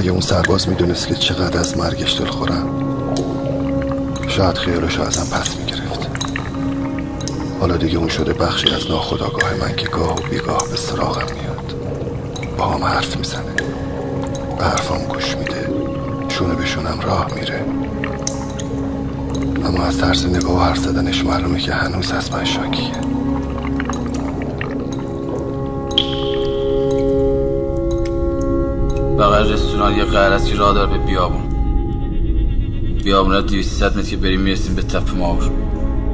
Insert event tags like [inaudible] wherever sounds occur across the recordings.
اگه اون سرباز می‌دونست که چقدر از مرگش دل خورم شاید خیالشو ازم پس می‌گرفت. حالا دیگه اون شده بخشی از ناخداگاه من که گاه و بیگاه به سراغم میاد. با هم حرف می‌زنه. به حرفام گوش میده. شونه به شونم راه میره. اما از ترس نگاه و حرف زدنش معلومه که هنوز از من شاکیه. بغل رستوران یه قرصی راه داره به بیابون. بیابون را 200 متر بریم می‌رسیم به تپه ماور.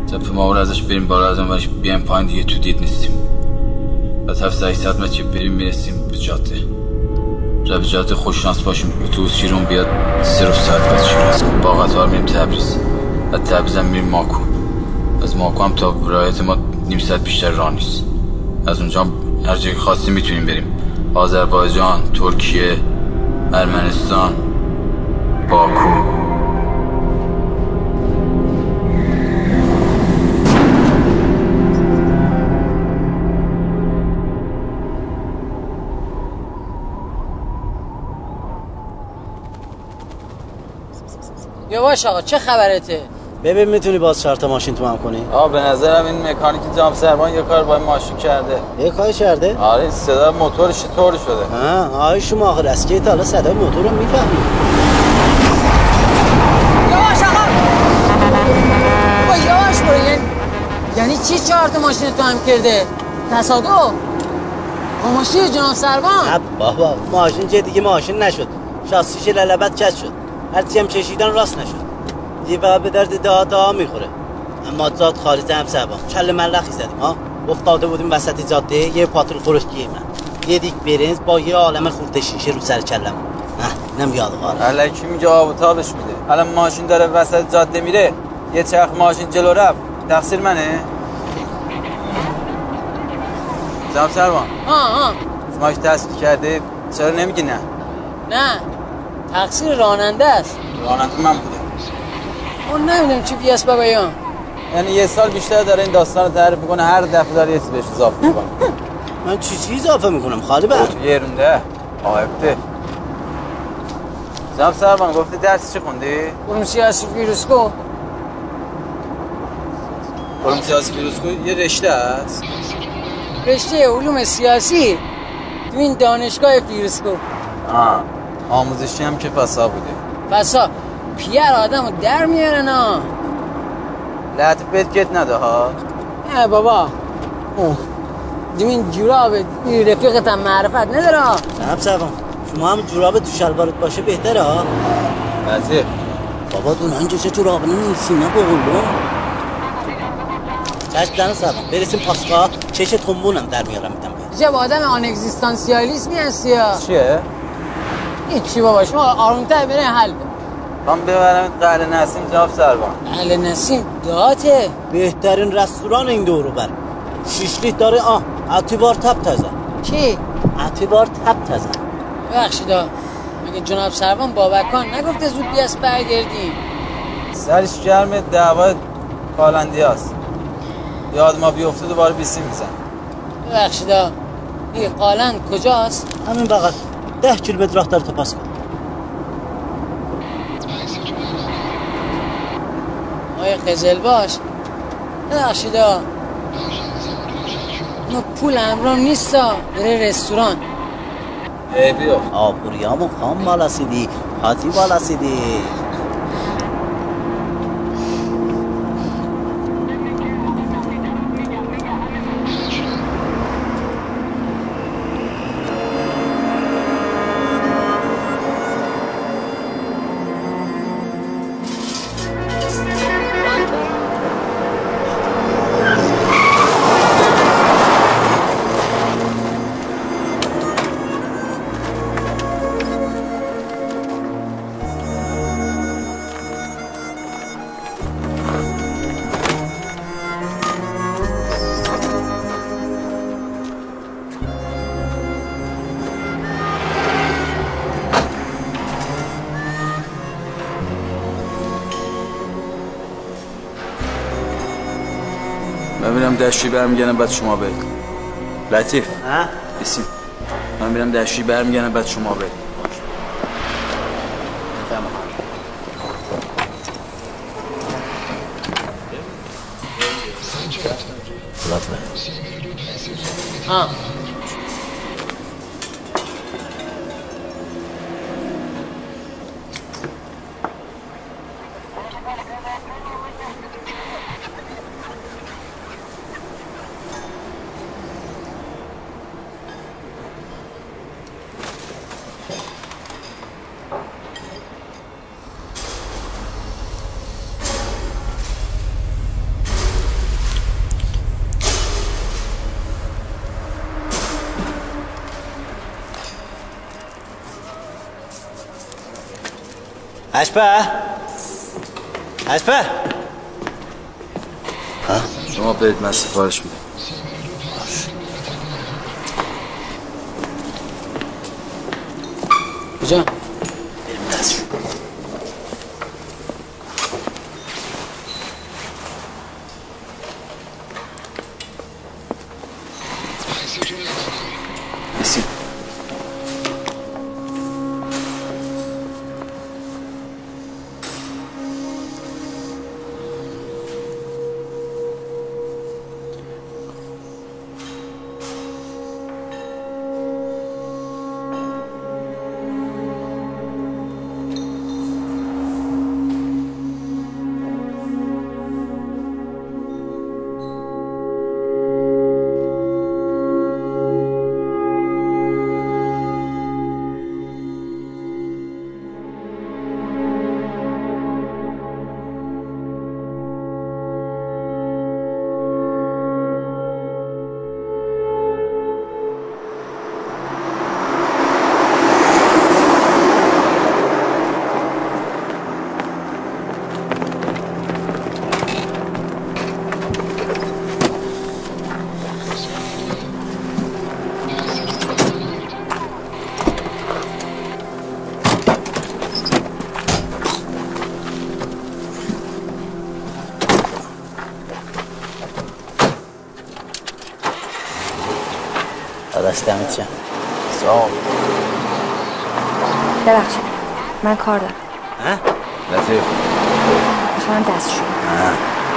تپه ماور ازش بریم بالا از اونش بیایم پایین دیگه تو دید نیستیم. بعد 700 متر بریم می‌رسیم به جاده. را به جاده خوششانس باشیم اتوبوس شیرون بیاد رو ساعت بعد شیراز با قطار میریم تبریز. و تبریز هم میریم ماکو. از ماکو هم تا ولایت ما نیم ساعت بیشتر راه نیست. از اونجا هر جایی خاصی می‌تونیم بریم. آذربایجان ترکیه ارمنستان باکو. یواش آقا چه خبرته؟ ببین می‌تونی باز شرط ماشین تو هم کنی؟ آه به نظرم این مکانیک جام سربان یه کار با این ماشین کرده. یه کاری کرده؟ آره این صدا موتورش طور شده. ها آهای شما آخر از که تا حالا صدای موتور رو می‌فهمی. یواش آقا. با یواش برو. یعنی یعنی چی چهار تا ماشین تو هم کرده؟ تصادف. با ماشین جناب سربان نه بابا ماشین چه دیگه ماشین نشد. شاسیش للبت کج شد. هرچی هم چشیدن راست نشد. دیگه فقط به درد دهات ها می‌خوره. اما زاد خارج هم سبا کل ملخی زدیم ها افتاده بودیم وسط جاده یه پاتر خورشگی من. یه دیگ برنز با یه عالم خورده شیشه رو سر کلم. نه نم یادگار الکی میگه آب و تابش میده؟ الان ماشین داره وسط جاده میره. یه چرخ ماشین جلو رفت. تقصیر منه؟ جناب سروان ها ها شما کرده چرا نمیگی نه؟ نه. تقصیر راننده است. راننده من بوده. اون نمی‌دونم چی بیاس بابایان یعنی یه سال بیشتر داره این داستان رو تعریف کنه هر دفعه داره یه چیز بهش اضافه می‌کنه. [laughs] من چی چی اضافه می‌کنم؟ خالی بر. یه رونده. آهبته جناب سروان گفته درس چی خوندی؟ سیاسی ویروس کو علوم سیاسی ویروسکو یه رشته است؟ رشته علوم سیاسی. تو این دانشگاه فیروسکو آه آموزشی هم که فسا بوده. فسا. پیر آدم رو در میارن ها لحظه بهت گت نده ها. نه بابا. اوه. این جوراب این رفیقت هم معرفت نداره. ها. سب سبان شما هم جوراب تو شلوارت باشه بهتره ها. لطیف بابا دون هنجا چه جوراب نمیسی نه بقولو چشم دن سبان برسیم پاسخا. چش تنبونم در میارم میدم. عجب آدم آن اگزیستانسیالیسمی هستی ها. چیه؟ هیچی بابا. شما آرومتر بره حل بده. من ببرم قهر نسیم جناب سروان. اهل نسیم؟ داته بهترین رستوران این دورو بر. شیش لیتر داره آه اتیبار تب تزن. کی؟ اتیبار تب تزن. بخشیدا مگه جناب سروان بابکان نگفته زود بیاس برگردیم؟ سرش گرم دعوا کالندی هست یاد ما بیفته دوباره بیسی میزن. ببخشیدا این قالند کجاست؟ همین بغل. ده کیلومتر راه داره تا پاس کن آقای قزل باش. ببخشیدا ما پول امرام نیستا. بره رستوران. ای بیو آبوریامو خام بالا سیدی حاجی بالا سیدی دشتی برمیگردم بعد شما برید. لطیف. ها؟ بسیم من میرم دشتی برمیگردم بعد شما برید لطفا ها اشپه اشپه شما برید من سفارش میدم دمت چم سلام ببخشید من کار دارم. لطیف. می‌خوام دستشویی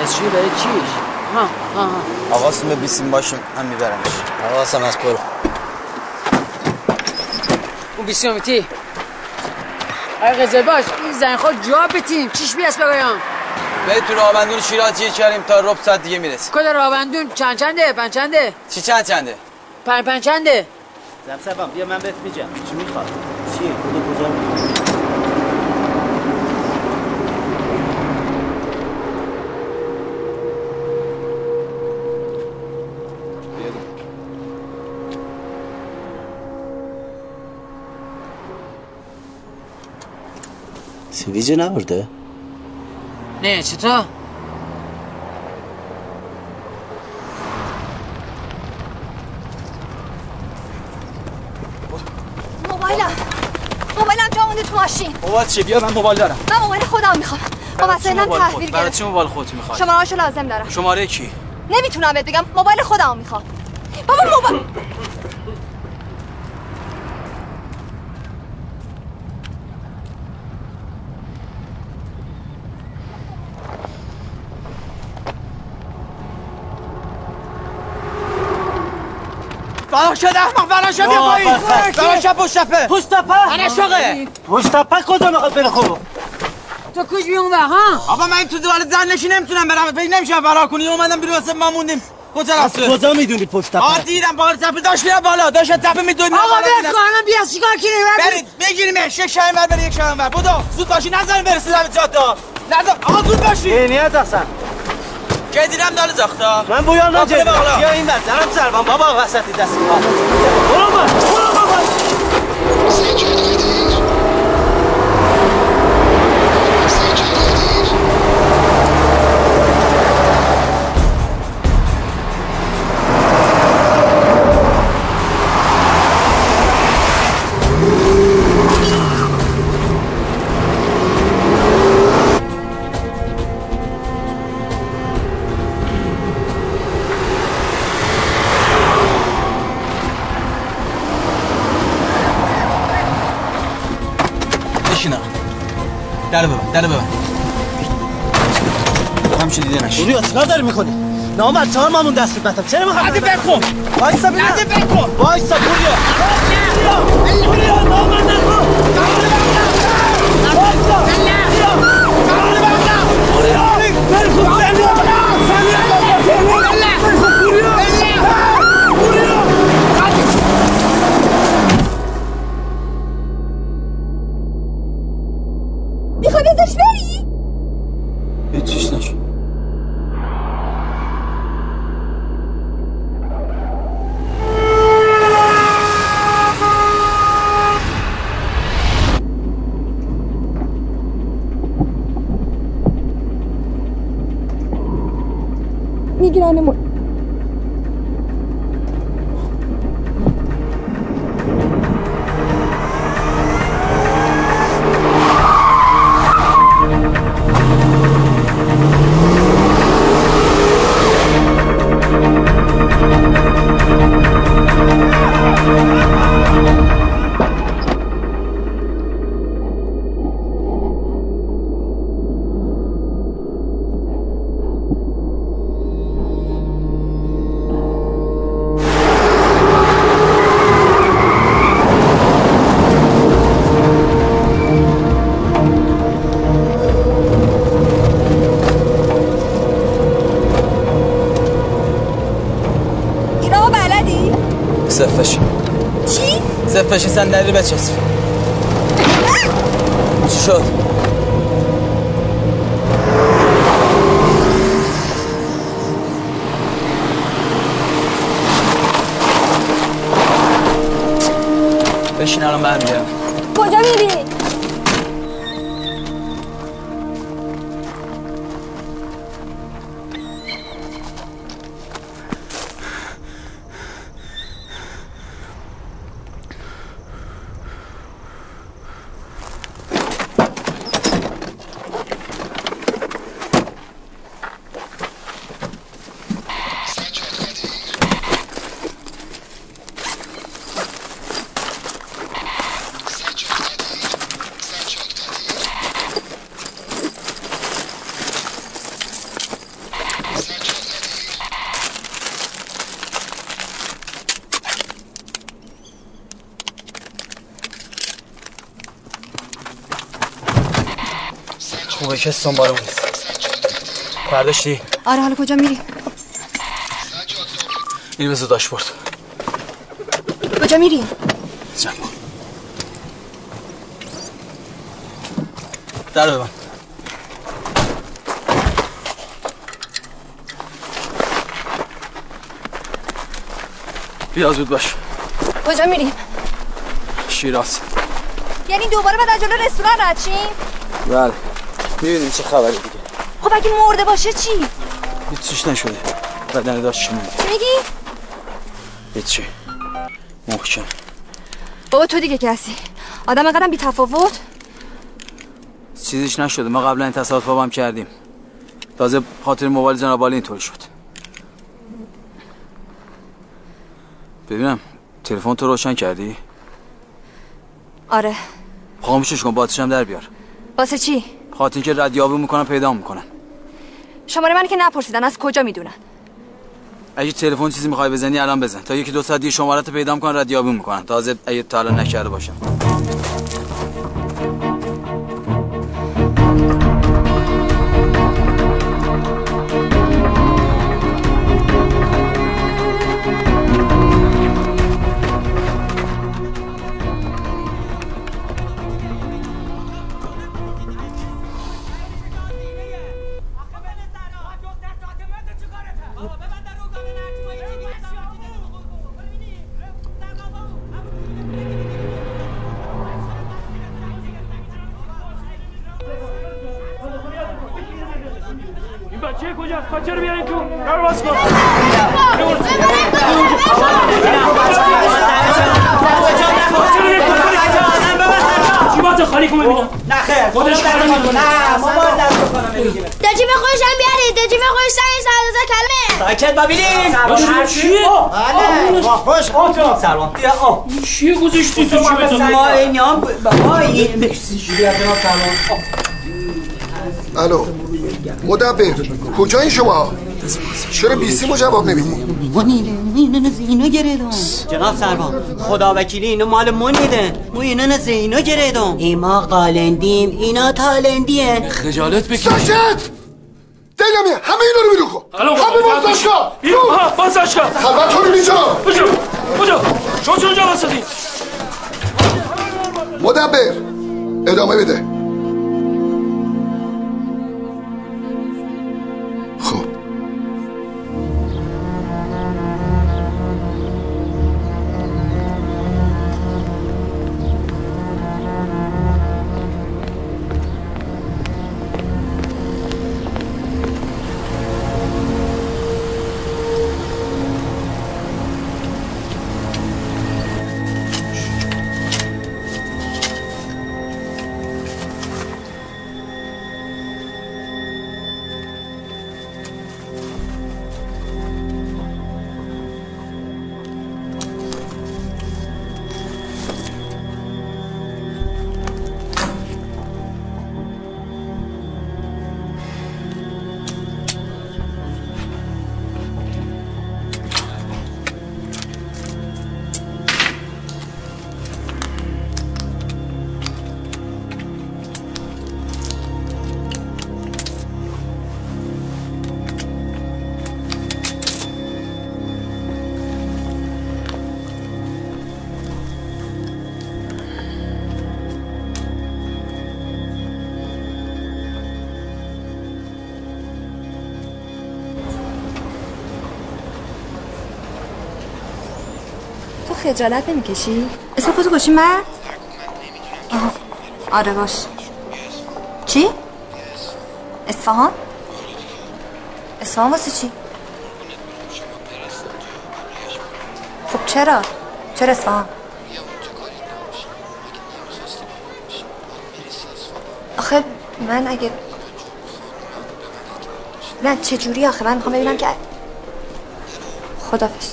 دستشویی برای چیش ها ها ها. آقا سیمه بیسیم باشیم من میبرمش. حواسم از برو. اون بیسیومیتی آقا قزل باش این زن خود جا بتیم چیش بیاس بگویم برید تو راهبندون شیراز یه کریم تا ربع ساعت دیگه می‌رسیم. کد راوندون چند چنده؟ پنج چنده؟ چی چند چنده؟ پنج پنج چنده زمسبم بیا من بهت میگم. چی می‌خواد چیه؟ کدو کجا سیویجو نبرده؟ نه چطور موبایلم موبایلم جا مونده تو ماشین موبایل چی؟ بیا من موبایل دارم. من موبایل خودم می‌خوام. با وسایلم تحویل برای چی موبایل خودت می‌خوای؟ شمارهاشو لازم دارم. شماره کی؟ نمی‌تونم بهت بگم. موبایل خودم می‌خوام. بابا موبایل فرار شد احمق فرار شد بیا پایین فرار شد پشت تپه پوست پا من شاقه مصطفی کجا می‌خواد بره خوب تو کج بیون به ها آقا من تو دوال زن نشی نمی‌تونم برم فکر نمیشم فرار کنی اومدم بیرون واسه ما موندیم کجا رفته کجا می‌دونی پشت آ تپه دیدم بالا تپه داشت میره بالا داشت تپه میدوید آقا بیا خانم بیا چیکار کنی برید بگیریمش یک شایم بر بری یک شایم بر بودو زود باشی نزنیم برسه دم جاده نزن آقا زود باشی اینیت اصلا Gedirəm dalacaq da. Mən bu yandan gedirəm. Ya inmərsən, həm sərvan, baba vəsəti dəsin. Vurulma. پوریا چیکار داری می‌کنی؟ نامرد چهار مامون دست بتم چرا می‌خوای عدی بکن. وایسا ببین عدی بکن. وایسا پوریا پوریا نامرد نکن وایسا. می‌خوای بزنش بری هیچیش نشد میگیرنمون اینا صفش صندلی بچسب. چی شد؟ بشین الان برمیگردم. که سنبالمون نیست برداشتی؟ آره حالا کجا میری؟ میری به زوداش برد کجا میری؟ جمع کن در ببند بیا زود باش کجا میری؟ شیراز یعنی دوباره بعد از جلو رستوران رد شیم؟ بله می‌بینیم چه خبره دیگه. خب اگه مرده باشه چی؟ هیچیش نشده. بدن داشت چی میگی؟ هیچی محکم بابا تو دیگه کسی. آدم اینقدر بی تفاوت چیزیش نشده. ما قبلا این تصادف هم کردیم. تازه خاطر موبایل جناب عالی اینطوری شد. ببینم تلفن تو روشن کردی؟ آره. خاموشش کن باتش هم در بیار. واسه چی؟ خاطر اینکه ردیابی می‌کنن پیدا می‌کنن. شماره من که نپرسیدن از کجا می‌دونن؟ اگه تلفن چیزی می‌خوای بزنی الان بزن. تا یکی دو ساعت دیگه شمارت پیدا می‌کنن ردیابی می‌کنن. تازه اگه تا الان نکرده باشن سلام بیا آه. این چیه گذاشتی تو چی بدون ما این هم با ما این الو. مدبر کجایی شما؟ چرا بیسیمو جواب نمیدی؟ اینو گریدم جناب سربان خدا وکیلی اینو مال من میده مو اینو نه زینو گریدم ایما قالندیم اینا تالندیه خجالت بکش. ساکت! دیگمی همه اینا رو بیرون کن همه آها بازداشتگاه خلوت کنیم اینجا کجا شما چون اونجا واسدی مدبر. ادامه بده. خجالت نمی‌کشی؟ اسم خودتو گوشی مرد؟ آره باش چی؟ اصفهان؟ اصفهان واسه چی؟ خب چرا؟ چرا اصفهان؟ آخه من اگه نه چجوری آخه من می‌خوام ببینم که خدافز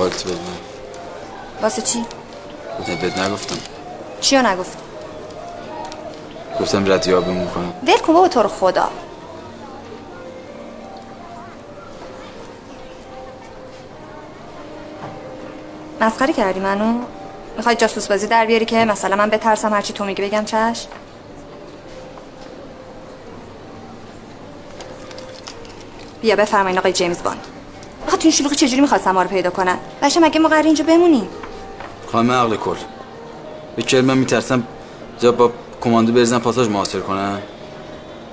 موبایلت بده واسه چی؟ گفتم بهت نگفتم. چیو نگفت؟ گفتم ردیابی می‌کنم. ول کن بابا تو رو خدا. مسخره کردی منو. می‌خوای جاسوس بازی در بیاری که مثلا من بترسم هرچی تو میگی بگم چش بیا بفرمایین آقای جیمز باند. تو این شلوغی چجوری می‌خواستم ما رو پیدا کنن؟ بچه مگه ما قراره اینجا بمونیم؟ خانم عقل کل. به کرم من میترسم جا با کماندو بریزن پاساژ محاصر کنن؟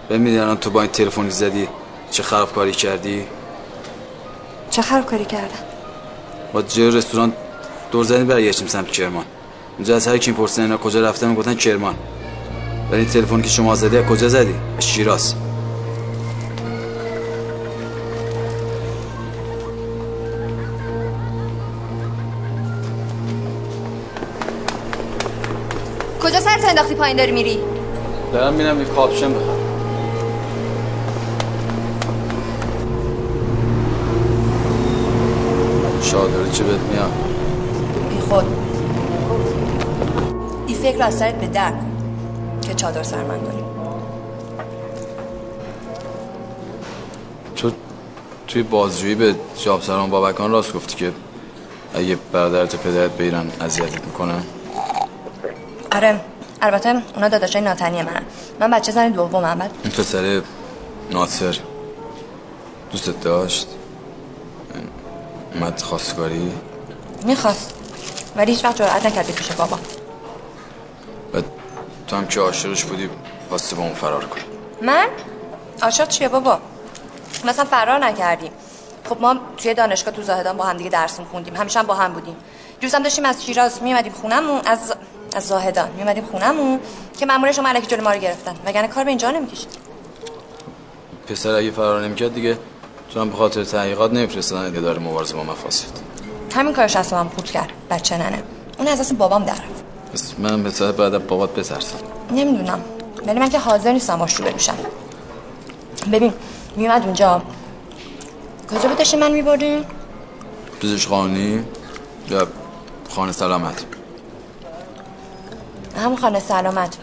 الان تو با این تلفنی زدی چه خرابکاری کردی؟ چه خرابکاری کردم؟ با جای رستوران دور زدیم برگشتیم سمت کرمان اونجا از هر کی پرسیدن کجا رفتن می‌گفتن کرمان ولی این تلفنی که شما زدی کجا زدی؟ از شیراز. پایین داری میری؟ دارم میرم یه کاپشن بخرم. شادری چه بهت میاد؟ بی خود. این فکر از سرت به در که چادر سر من داری. تو توی بازجویی به جابسران بابکان راست گفتی که اگه برادرت و پدرت به ایران اذیتت می‌کنن؟ آره. البته اونا داداشای ناتنی من من بچه زن دومم بعد این پسر ناصر. دوستت داشت؟ اومد خواستگاری؟ می‌خواست ولی هیچ وقت جرأت نکردی پیش بابا. بعد تو هم که عاشقش بودی خواستی با اون فرار کنی. من؟ عاشق چیه بابا؟ مثلا فرار نکردیم. خب ما توی دانشگاه تو زاهدان با هم دیگه درس خوندیم. همیشه هم با هم بودیم. دیروز هم داشتیم از شیراز میومدیم خونمون از از زاهدان. میومدیم خونمون که مامور شما الکی جلو ما رو گرفتن. وگرنه کار به اینجا نمی‌کشید پسر اگه فرار نمی‌کرد دیگه تو هم به خاطر تحقیقات نمیفرستادن اداره مبارزه با مفاسد همین کارش از هم خود کرد. بچه ننه. اون از بابام در رفت. بس من پسر بعد بابات بترسم. نمی‌دونم. ولی من که حاضر نیستم باش رو ببین میومد اونجا. کجا بود من میبردیم پزشک قانونی یا خانه سلامت؟ همون خانه سلامت.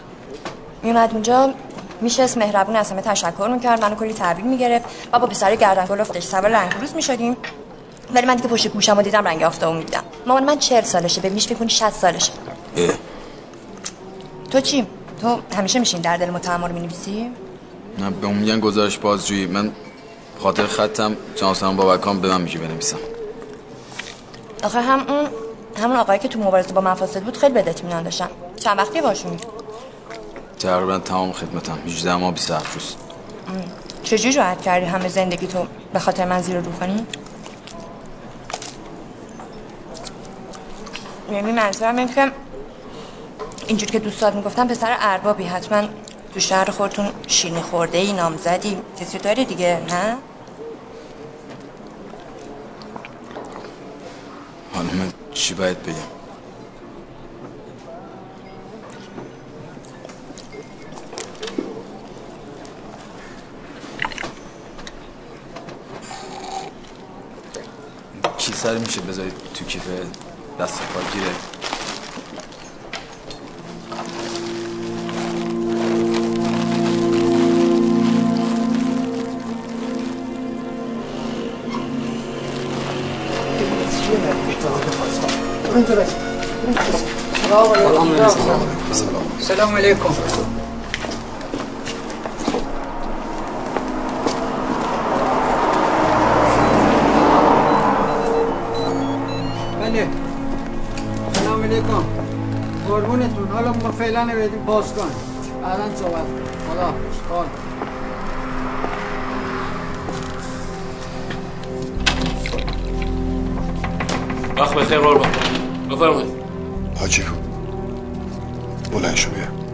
میومد اونجا میشست مهربون از همه تشکر می‌کرد منو کلی تحویل می‌گرفت و با پسر گردن گلفتش سوار رنگروز می‌شدیم. ولی من دیگه پشت گوشم رو دیدم رنگ آفتابو می‌دیدم. مامان من چهل سالشه به میش می‌کنی 60 سالشه. اه. تو چی؟ تو همیشه میشین در دل رو می‌نویسی؟ نه به اون میگن گزارش بازجویی. من خاطر خطم جانسان بابکان به من میگه بنویسم. آخه هم اون همون آقایی که تو مبارزه با مفاسد بود خیلی بد اطمینان داشتم چند وقتی باشون؟ تقریبا تمام خدمتم. 18 ماه 27 روز. چجوری جرأت کردی همه زندگی تو به خاطر من زیر رو کنی؟ یعنی منظورم اینه که اینجور که دوستات می‌گفتم پسر اربابی. حتما تو شهر خودتون شیرینی خورده ای نامزدی. کسی داری دیگه نه؟ حالا من چی باید بگم؟ کیسه رو میشه بذارید تو کیف دست پا گیره. سلام علیکم. فعلا بدیم باز کن بعدا صحبت. خدا حافظ. خدا. وقت بخیر قربان بفرمایید حاجی بود بلند شو بیا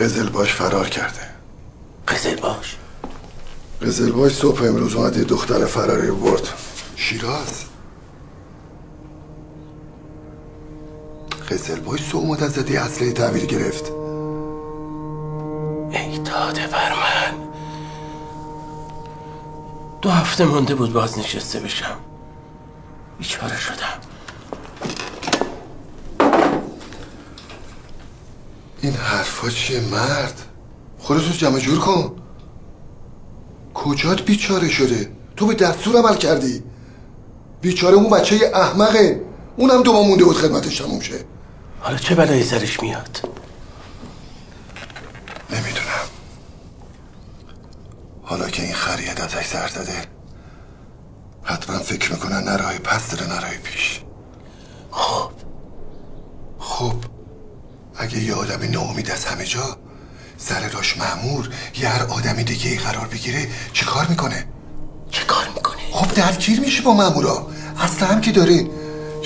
قزلباش فرار کرده. قزل باش؟ قزلباش صبح امروز اومد یه دختر فراری رو برد. شیراز. قزلباش صبح اومد از زدی اصله تعبیر گرفت. ای داده بر من دو هفته مونده بود باز نشسته بشم. بیچاره شدم این چیه مرد؟ خودتو جمع جور کن. کجات بیچاره شده؟ تو به دستور عمل کردی. بیچاره اون بچه احمقه. اونم دو مونده بود خدمتش تموم شه. حالا چه بلایی سرش میاد نمی‌دونم حالا که این خرید ازش سر زده حتما فکر می‌کنن نرای پس داره نرای پیش خب خب اگه یه آدم ناامید از همه جا سر راش معمور یه هر آدمی دیگه ای قرار بگیره چی کار می‌کنه؟ چه کار می‌کنه؟ خب درگیر میشه با مامورا اصلا هم که داره.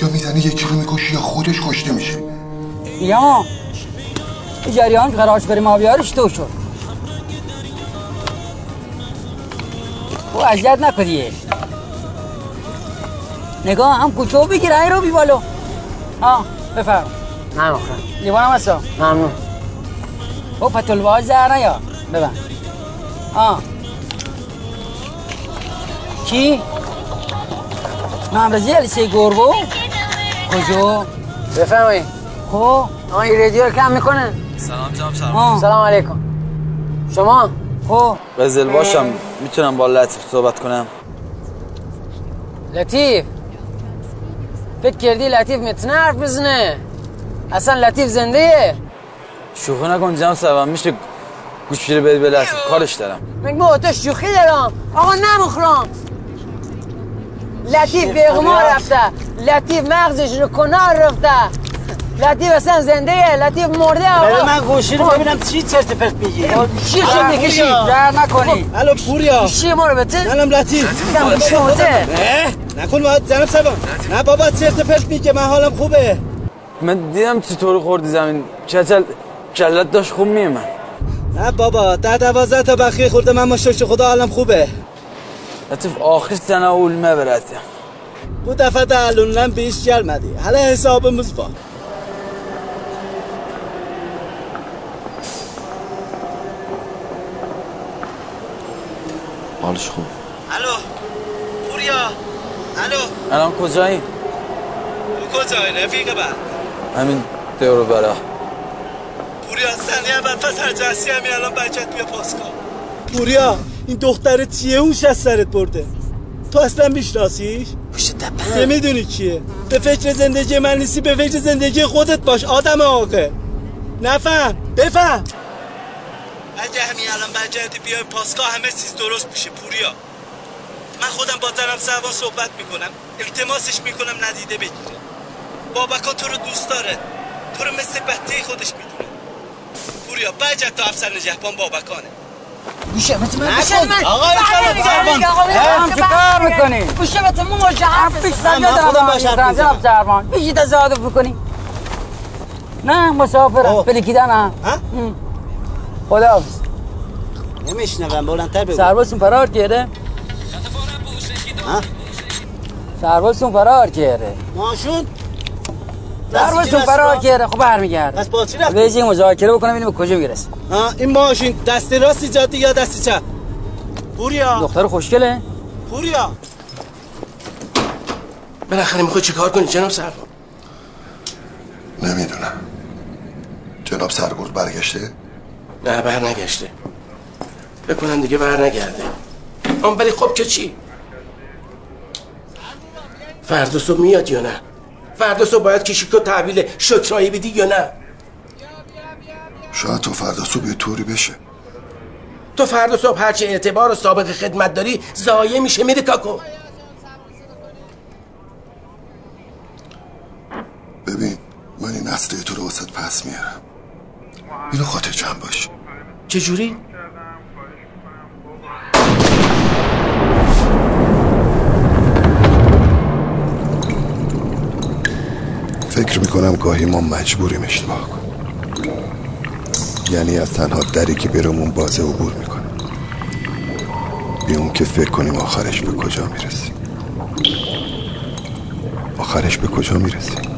یا می‌زنه یکی رو می‌کشه یا خودش کشته میشه. یا جریان که قرارش بریم آبیارش تو شد او اذیت نکنیه نگاه هم کوچه بگیر این رو بی بالو ها بفرم. نه آخه لیوانم هستم ممنون. او فتول باز زهر نیا ببن ها کی؟ ممرزی علیسه گربو کجا؟ بفرمایید خب. آه این رادیو رو کم می‌کنه. سلام جام سلام. آه. سلام علیکم. شما؟ خب. قزل باشم. می‌تونم با لطیف صحبت کنم. لطیف. فکر کردی لطیف می‌تونه حرف بزنه؟ اصلا لطیف زنده شوخی نکن جناب سبم میشه گوشی رو بده به لطیف کارش دارم. من با تو شوخی دارم. آقا نمخرام لطیف بیغما رفته لطیف مغزش رو کنار رفته لطیف اصلا زنده لطیف مرده بله آقا من گوشی رو ببینم چی چرت پرت میگی چی شد بکشی در نکنی الو پوریا چی ما رو بته منم لطیف شوته نه نکن باید زنم سبا نه بابا چرت پرت میگه من حالم خوبه من دیدم چطور خوردی زمین چچل کلت داشت خوب میمن نه بابا در دوازده تا بخیه خورده من ما شش خدا حالم خوبه لطیف. آخر سنه اولمه براتیم bu dəfə də əlindən bir iş gəlmədi. Hələ hesabımız var. حالش خوب. الو پوریا. الو. الان کجایی؟ تو کجایی؟ رفیق بعد همین دورو برا. پوریا سنی اول پس جنسی همین الان بچت بیا پاسکا پوریا. این دختر چیه؟ اون از سرت برده. تو اصلا میشناسیش؟ نمی‌دونی کیه. به فکر زندگی من نیستی به فکر زندگی خودت باش آدم آقه نفهم. بفهم. اگه همین الان برگردی بیای پاسکا همه چیز درست میشه پوریا. من خودم با زنم سوان صحبت می‌کنم. التماسش می‌کنم ندیده بگیره. بابکا تو رو دوست داره. تو رو مثل بچه خودش می‌دونه. پوریا برگرد تا افسر نگهبان بابکانه. گوشه بته من نکن. گوشه من آقا، این چرا بله. می‌کنی؟ گوشه بته من مجه حرف می‌زنم. زربان بیشی تصادف بکنی نه مسافرم اوه. پلیکیدن هم ها؟ خدا حافظ نمیشنوم بلندتر بگو سربازتون فرار کرده ها؟ سربازتون فرار کرده ماشون سربازتون دستی فرار. کرده خب برمیگرده. پس با چی رفت به یه مذاکره بکنم ببینیم به کجا می‌رسه. ها این ماشین دست راستی جاده یا دست چپ؟ پوریا. دختر خوشگله. پوریا. بالاخره می‌خوای چیکار کنی جناب سربان نمی‌دونم. جناب سرگرد برگشته؟ نه بر نگشته بکنم دیگه بر نگرده آن ولی خب که چی؟ فردا صبح میاد یا نه؟ فردا صبح باید کشیکو تحویل شکرایی بدی یا نه؟ شاید تو فردا صبح یه طوری بشه. تو فردا صبح هرچی اعتبار و سابق خدمت داری ضایع میشه. میره کاکو. ببین من این اصله تو رو واسه پس میارم. اینو خاطر جمع باش. چجوری؟ فکر می‌کنم گاهی ما مجبوریم اشتباه کنیم. یعنی از تنها دری که برامون بازه عبور می‌کنیم بی اون که فکر کنیم آخرش به کجا می‌رسیم. آخرش به کجا می‌رسیم؟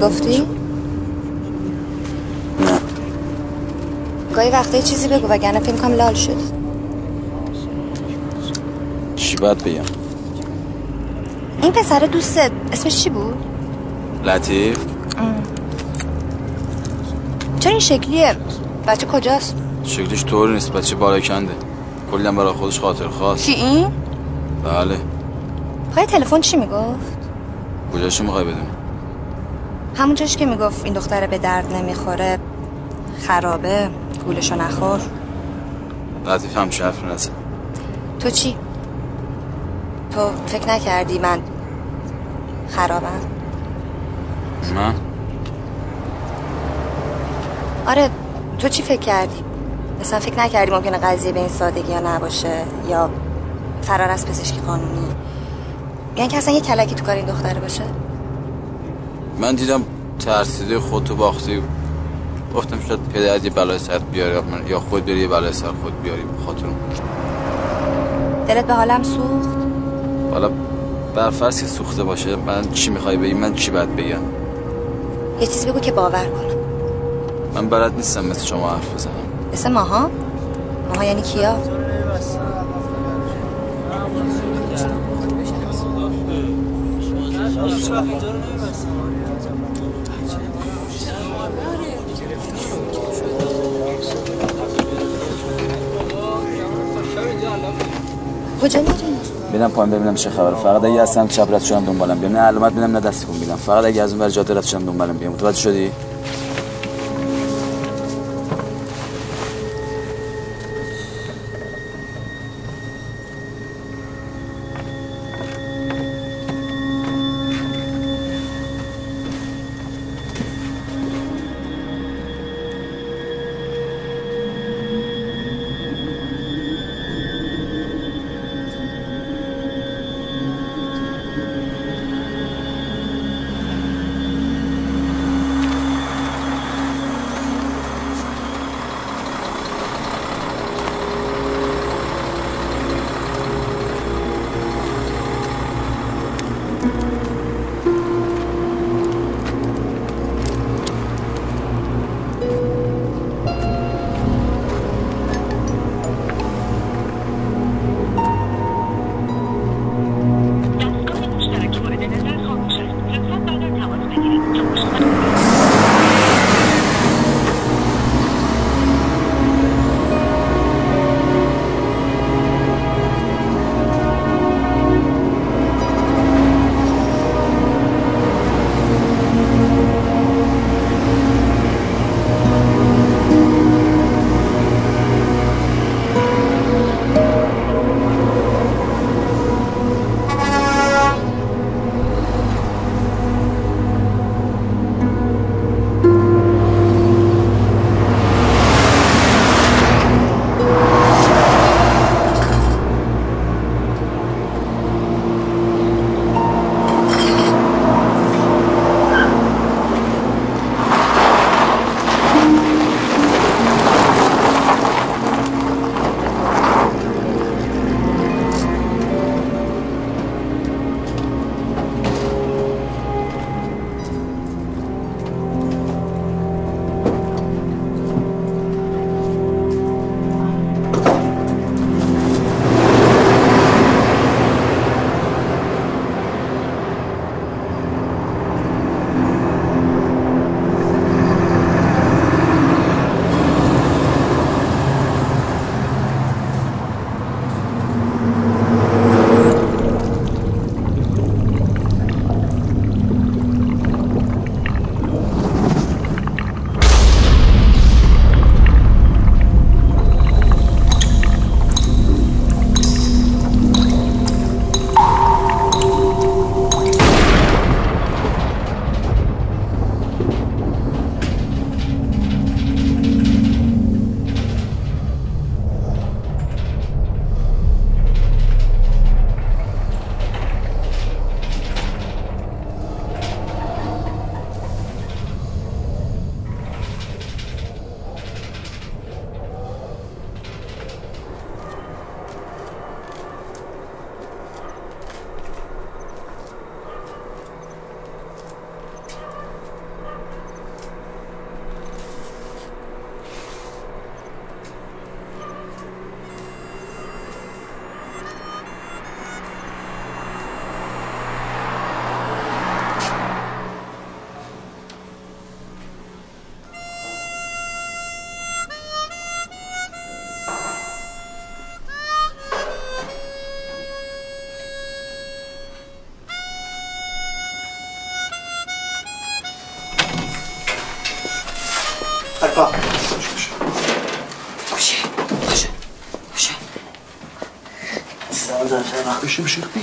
گفتی؟ گاهی وقتا چیزی بگو وگرنه فکر کنم لال شد چی باید بگم این پسر دوستت اسمش چی بود؟ لطیف چرا این شکلیه؟ بچه کجاست؟ شکلش طوری نیست بچه بالا کنده کلی هم برای خودش خاطر خواست کی این؟ بله پای تلفن چی می‌گفت؟ کجاشو می‌خوای بدونی همون که می‌گفت این دختره به درد نمی‌خوره خرابه گولشو نخور لطیف هم حرف نزن تو چی؟ تو فکر نکردی من خرابم؟ من آره تو چی فکر کردی؟ مثلا فکر نکردی ممکنه قضیه به این سادگی ها نباشه یا فرار از پزشکی قانونی یعنی که اصلا یه کلکی تو کار این دختره باشه من دیدم ترسیده خودتو باختی. گفتم شاید پدرت یه بلای سر بیاره یا من یا خود بری یه بلای سر خود بیاری به خاطر اون. دلت به حالم سوخت؟ حالا برفرض که سوخته باشه من چی می‌خوای بگی؟ من چی باید بگم؟ یه چیزی بگو که باور کنم. من بلد نیستم مثل شما حرف بزنم. مثل ماها؟ ماها یعنی کیا؟ ببینم پایین ببینم چه خبره. فقط اگه اصلا چپ رد شدم دنبالم بیام. نه علامت ببینم نه دستی کن بیدم فقط اگه از اون ور جاده رد شدم دنبالم بیام. متوجه شدی؟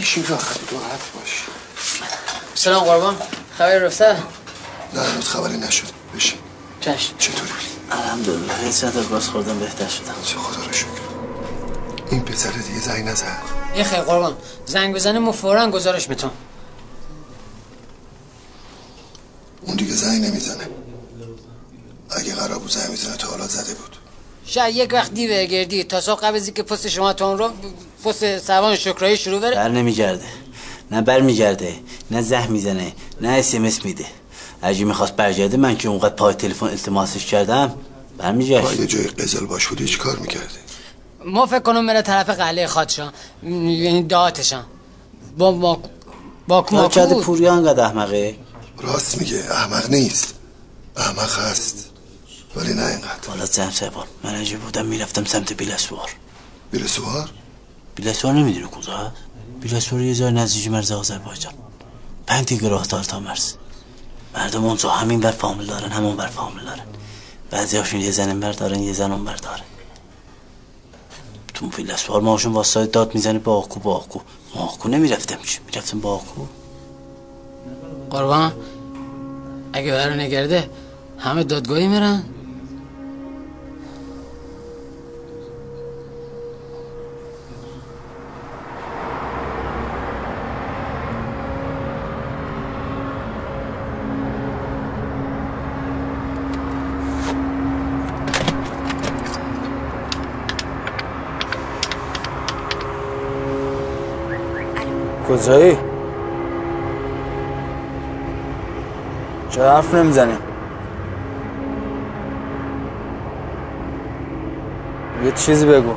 بشین بشین راحت راحت باش سلام قربان. خبر رفته؟ نه هنوز خبری نشد. بشین. چشم. چطوری؟ الحمدلله. یه ساعت از باز خوردم بهتر شدم چه خدا رو شکر. این پسر دیگه زنگ نزد یه خیلی قربان. زنگ بزنه ما فورا گزارش میتون اون دیگه زنگ نمی‌زنه. اگه قرار بود زنگ می‌زنه تا حالا زده بود. شاید یک وقت دیوه گردی. تا سا قبل از که پست شما تا اون رو پست سوان شکرایی شروع بره؟ بر نمیگرده. نه بر میگرده نه زه می‌زنه نه اسمس میده. اگه می‌خواست برگرده من که اونقدر پای تلفن التماسش کردم برمیگشت یه جای قزل باش بودی چی کار می‌کردی؟ ما فکر کنم میره طرف قلعه خادشان یعنی دهاتشان با با با ما کرده کماکو پوریا انقدر احمقه؟ راست میگه احمق نیست. احمق هست. ولی نه اینقدر. والا زم سبان من اگه بودم می‌رفتم سمت بیلسوار. بیلسوار؟ بیلسوار نمی‌دونی کجا هست بیلسوار یه جای نزدیک مرز آذربایجان پنج دیگه راه تا مرز مردم اونجا همین بر فامیل دارن همون بر فامیل دارن بعضی هاشون یه زن بر دارن یه زن بر دارن تو بیلسوار ماشون واسه داد می‌زنه با آکو با آکو ما آکو نمی‌رفتم چی می‌رفتم با آکو قربان اگه برای نگرده همه دادگاهی میرن کجایی؟ چرا حرف نمی‌زنی؟ یه چیزی بگو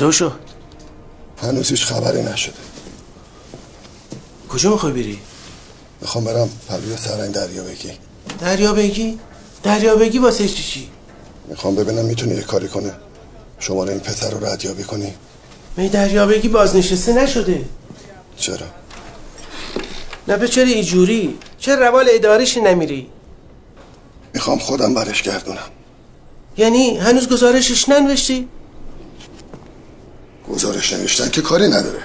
چطور شد؟ هنوز هیچ خبری نشده کجا می‌خوای بری؟ می‌خوام برم پلوی سرنگ دریا بگی دریا بگی؟ دریا بگی واسه چی چی؟ می‌خوام ببینم می‌تونی یه کاری کنه شماره این پسر رو ردیابی کنی می دریا بگی بازنشسته نشده چرا نه به چرا اینجوری؟ چرا روال اداریش نمیری؟ می‌خوام خودم برش گردونم یعنی هنوز گزارشش ننوشتی؟ نوشتن که کاری نداره.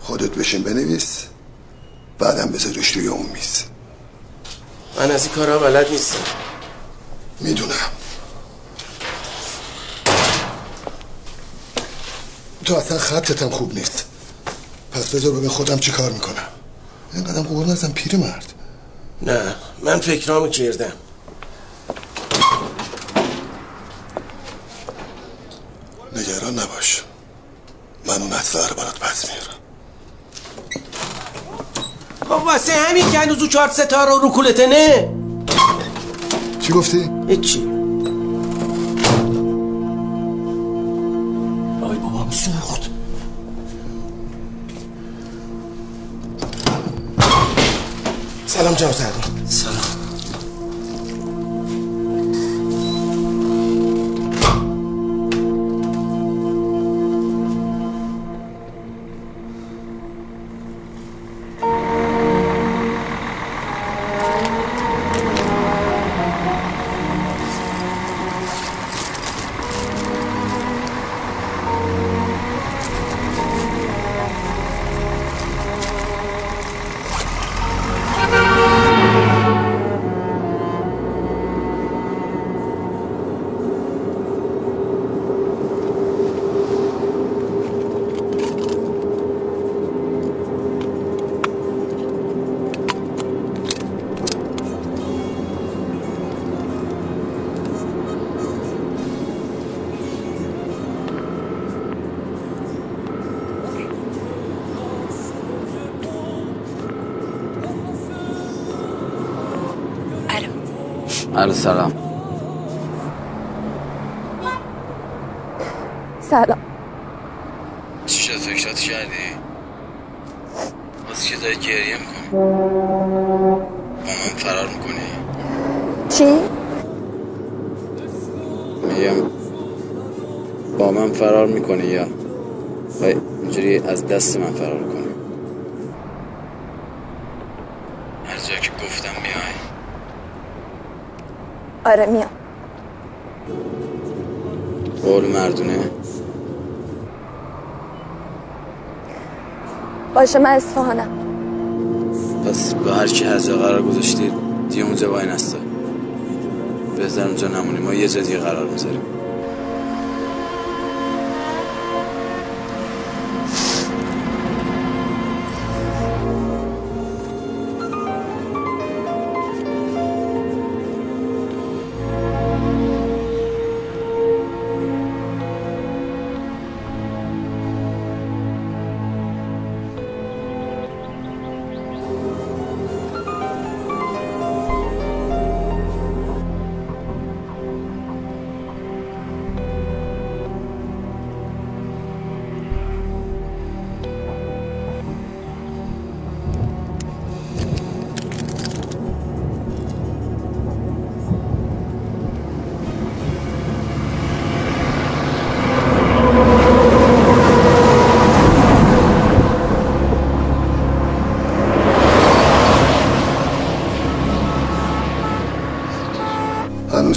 خودت بشین بنویس بعدم بذاریش روی اون میز. من از این کارها بلد نیستم. می‌دونم. تو اصلا خطتم خوب نیست. پس بذار ببین خودم چی کار می‌کنم. اینقدر قول نزن پیر مرد. نه من فکرامو کردم نگران نباش من اون اصلا رو برات پس میارم خب واسه همین که هنوز او چهار ستاره رو کولته نه؟ چی گفتی؟ هیچی. آی بابام سوخت. سلام جناب باشه من اصفهانم. پس به هر کی هر قرار گذاشتید دیگه اونجا وای نستا. بهتر اونجا نمونیم ما یه دیگه قرار می‌ذاریم.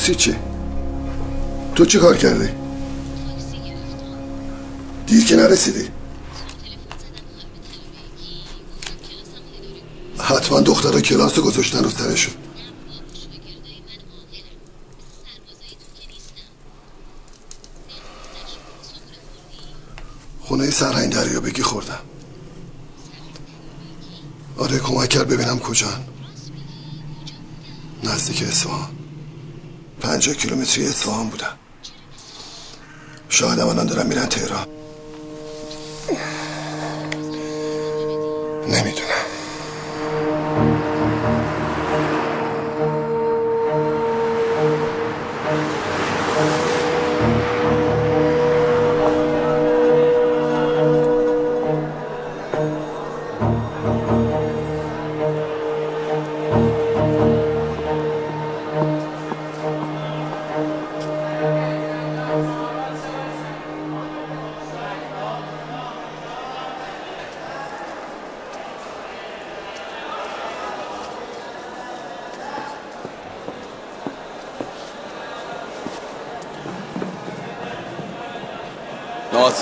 هنوزی چی؟ تو چی کار کردی؟ دیر که نرسیدی حتما دخترها کلاس گذاشتن رو سرشون خونه سرهنگ دریا بگی خوردم آره کمک کرد ببینم کجا نزدیک اصفهان پنجاه کیلومتری اصفهان بودم شاید هم الان دارم میرن تهران.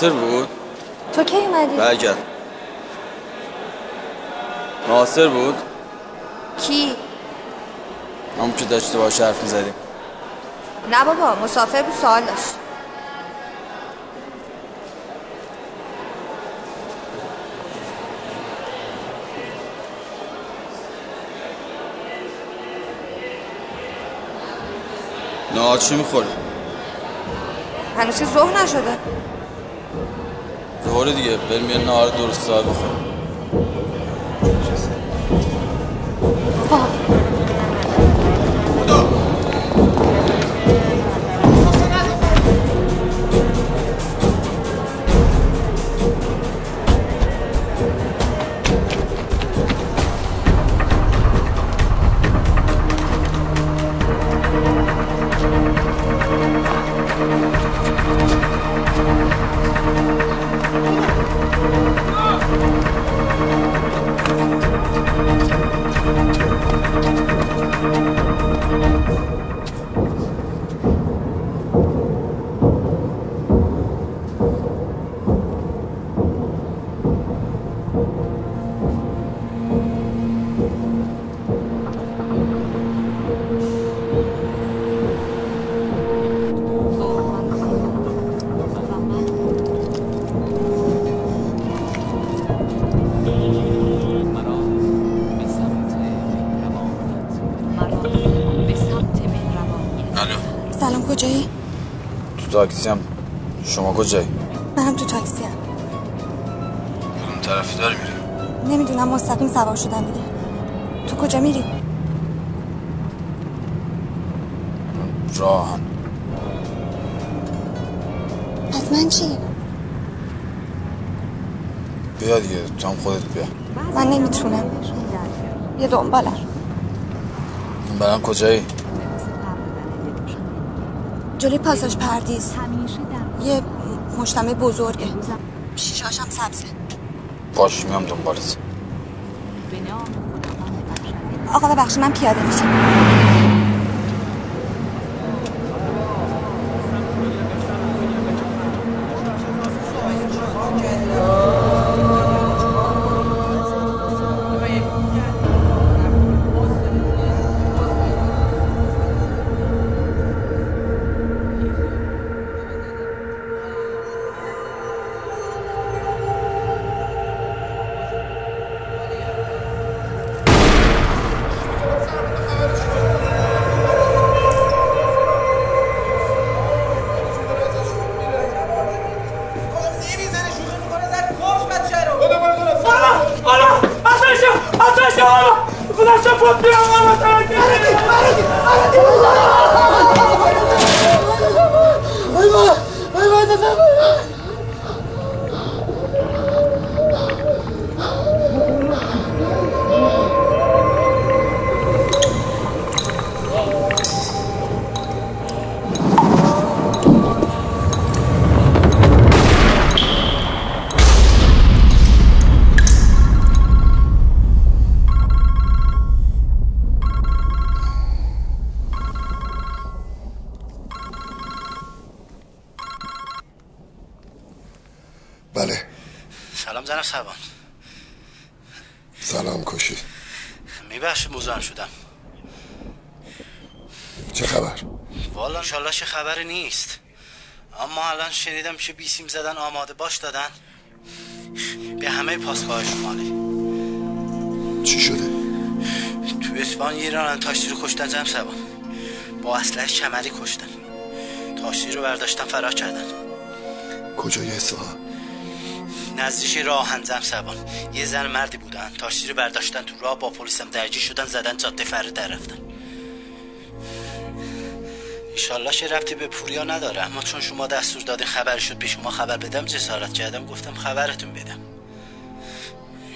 ناصر بود تو کی اومدی؟ برگرد ناصر بود کی؟ همون که داشته باش حرف می‌زدیم نه بابا مسافر بود سوال داشت نهار چی می‌خوری؟ هنوز که ظهر نشده Հորիդ է, բերմիեննա արդորս ծավխը։ تو تاکسی هم شما کجایی؟ منم تو تاکسی هم. کدوم طرفی داری میری؟ نمی‌دونم مستقیم سوار شدم دیگه تو کجا میری؟ راهن از من چی؟ بیا دیگه تو هم خودت بیا من نمی‌تونم یه دنبالم برم کجایی؟ جلوی پاساژ پردیز یه مجتمع بزرگه. شیشاشم سبزه. باش میام دنبالت. آقا ببخشید من پیاده میشم. سبان سلام کشی. میبخش مزاحم شدم. چه خبر؟ والا انشالله چه خبری نیست. اما الان شنیدم که بیسیم زدن آماده باش دادن. به همه پاسگاه شمالی چی شده؟ تو اسفان یه رانن تاشتی رو کشتن زم سبان با اسلحه کمری کشتن. تاشتی رو برداشتن فرار کردن. کجای اصفهان؟ نزدیک راهن زم سبان یه زن مردی بودن. تاشتی رو برداشتن تو راه با پلیسم درگیر شدن زدن جاده فر در رفتن. ایشالله چه ربطی به پوریا نداره. اما چون شما دستور دادین خبر شد به شما خبر بدم جسارت کردم گفتم خبرتون بدم.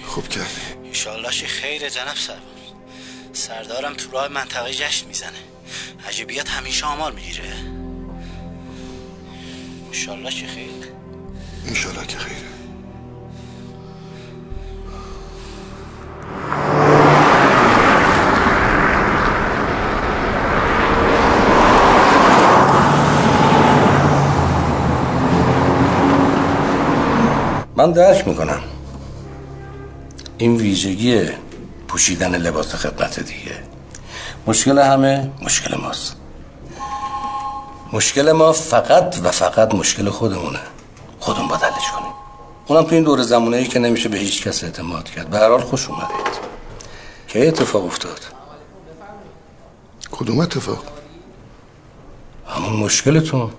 خوب کردی. ایشالله چه خیر جناب سربان سردارم تو راه منطقه جشن می‌زنه. عجبیت همیشه آمار می‌گیره. ایشالله چه خیر. انشالله که خیره. من درک می‌کنم. این ویژگی پوشیدن لباس خدمت دیگه. مشکل همه مشکل ماست. مشکل ما فقط و فقط مشکل خودمونه. خودمون باید کنیم. اونم تو این دور زمانه ای که نمیشه به هیچ کس اعتماد کرد. به هر حال خوش اومدید. که اتفاق افتاد؟ کدوم اتفاق؟ همون مشکلتون.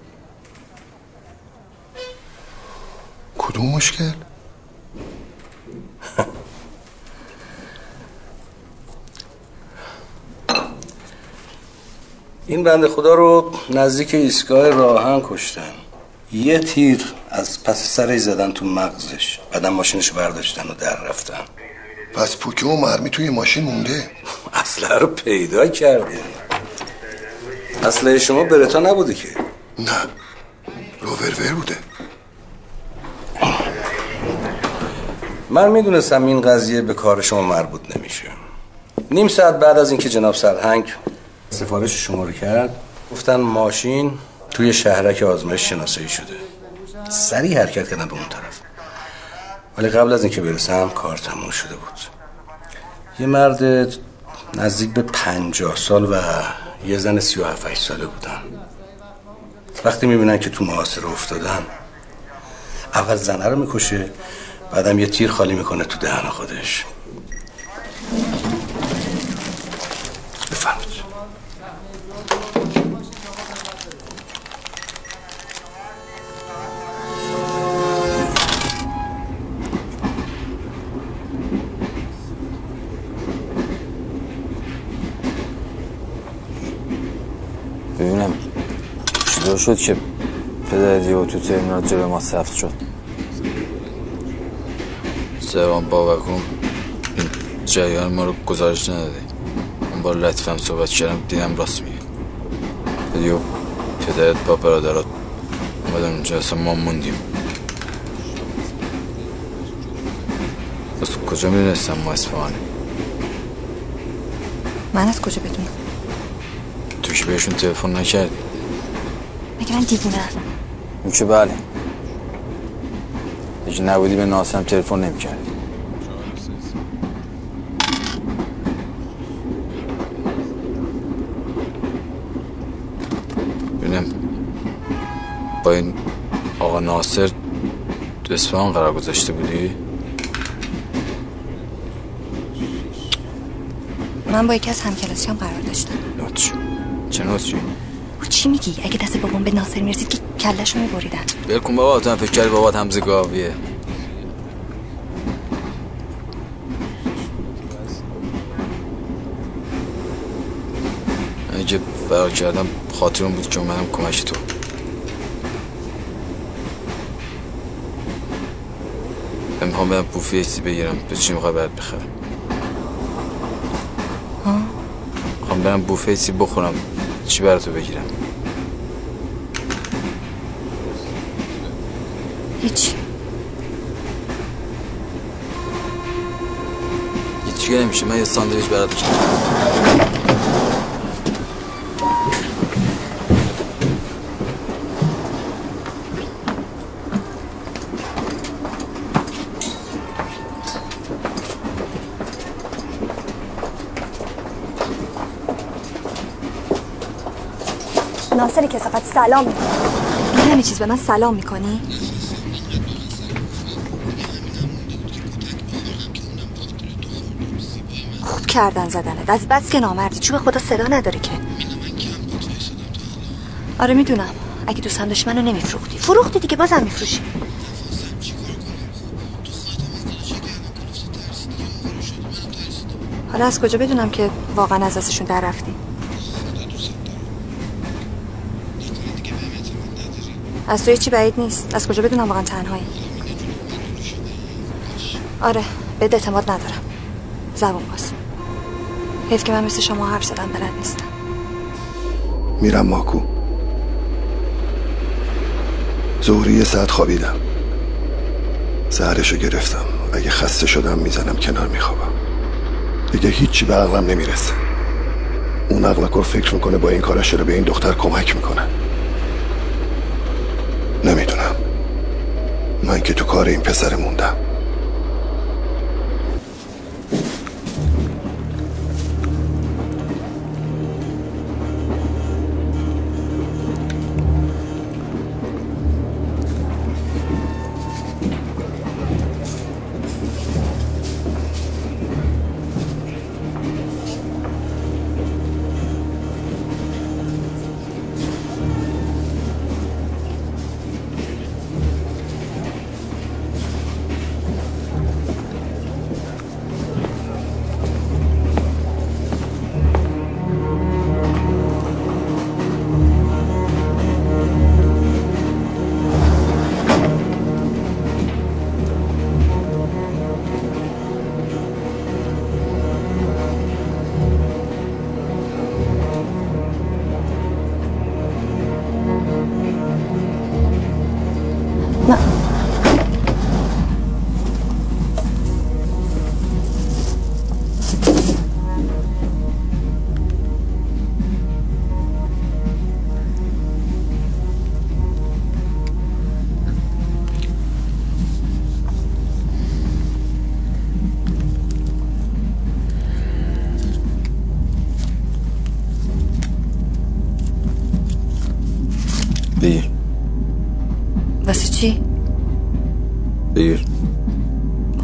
کدوم مشکل؟ این بنده خدا رو نزدیک ایستگاه راهن کشتن. یه تیر از پس سرش زدن تو مغزش. بعدم ماشینش برداشتن و در رفتن. پس پوکه و مرمی توی ماشین مونده؟ اسلحه رو پیدا کردی. اسلحه شما برتا نبوده که. نه. روورور بوده. من می‌دونستم این قضیه به کار شما مربوط نمیشه. نیم ساعت بعد از اینکه جناب سرهنگ سفارش شما رو کرد گفتن ماشین توی شهرک آزمایش شناسایی شده. سریع حرکت کردن به اون طرف. ولی قبل از اینکه برسم کار تموم شده بود. یه مرد نزدیک به پنجاه سال و یه زن سی و هفت ساله بودن. وقتی می‌بینن که تو محاصره افتادن اول زنه رو می‌کشه بعدم یه تیر خالی می‌کنه تو دهن خودش بفرمایید ببینم شد که پدر دیو تو ترمینال جلوی ما ثبت شد. زبان باور کن. این جریان ما رو گزارش نداده اون بار لطفم صحبت کردم دیدم راست میگه دیو پدرت با برادرات اومدن اونجا اصلا ما موندیم. از کجا می‌دونستم ما اسفحانه من از کجا بدونم؟ تو که بهشون تلفن نکردی. من دیوونه. اون که بله. اگه نبودی به ناسم تلفن نمی‌کردی. ببینم با این آقا ناصر تو اصفهان قرار گذاشته بودی؟ من با یکی از همکلاسیام قرار داشتم. نوچ چه نوچی؟ چی میگی؟ اگه دست بابام به ناصر می‌رسید که کلش رو میبریدن. بلکن بابا تو هم فکر کردی بابات همزه گاویه اگه فرار کردم خاطرم بود که اومدم کمش تو. امکان برم بوفی ایسی بگیرم به چی می‌خوای برات بخرم؟ می‌خوام برم بوفه ایسی بخورم چی براتو بگیرم؟ هیچ. هیچی نمیشه من یه ساندویچ برات بگیرم ناصر کسافت سلام. می‌کنی این همه چیز به من سلام می‌کنی؟ خوب کردن زدنت. از بس که نامردی. چوب خدا صدا نداره که. آره می‌دونم. اگه دوست هم داشتی منو نمیفروختی. فروختی دیگه بازم میفروشی. حالا از کجا بدونم که واقعا از دستشون در رفتی؟ از توی چی بعید نیست. از کجا بدونم واقعا تنهایی. آره به اعتماد ندارم. زبون باز. حیف که من مثل شما حرف زدن بلد نیستم. میرم ماکو. ظهری یه ساعت خوابیدم. زهرشو گرفتم. اگه خسته شدم می‌زنم کنار میخوابم. دیگه هیچی به عقلم نمی‌رسه. اون عقلکور فکر می‌کنه با این کارش چرا به این دختر کمک می‌کنه. نمی‌دونم. من که تو کار این پسر موندم.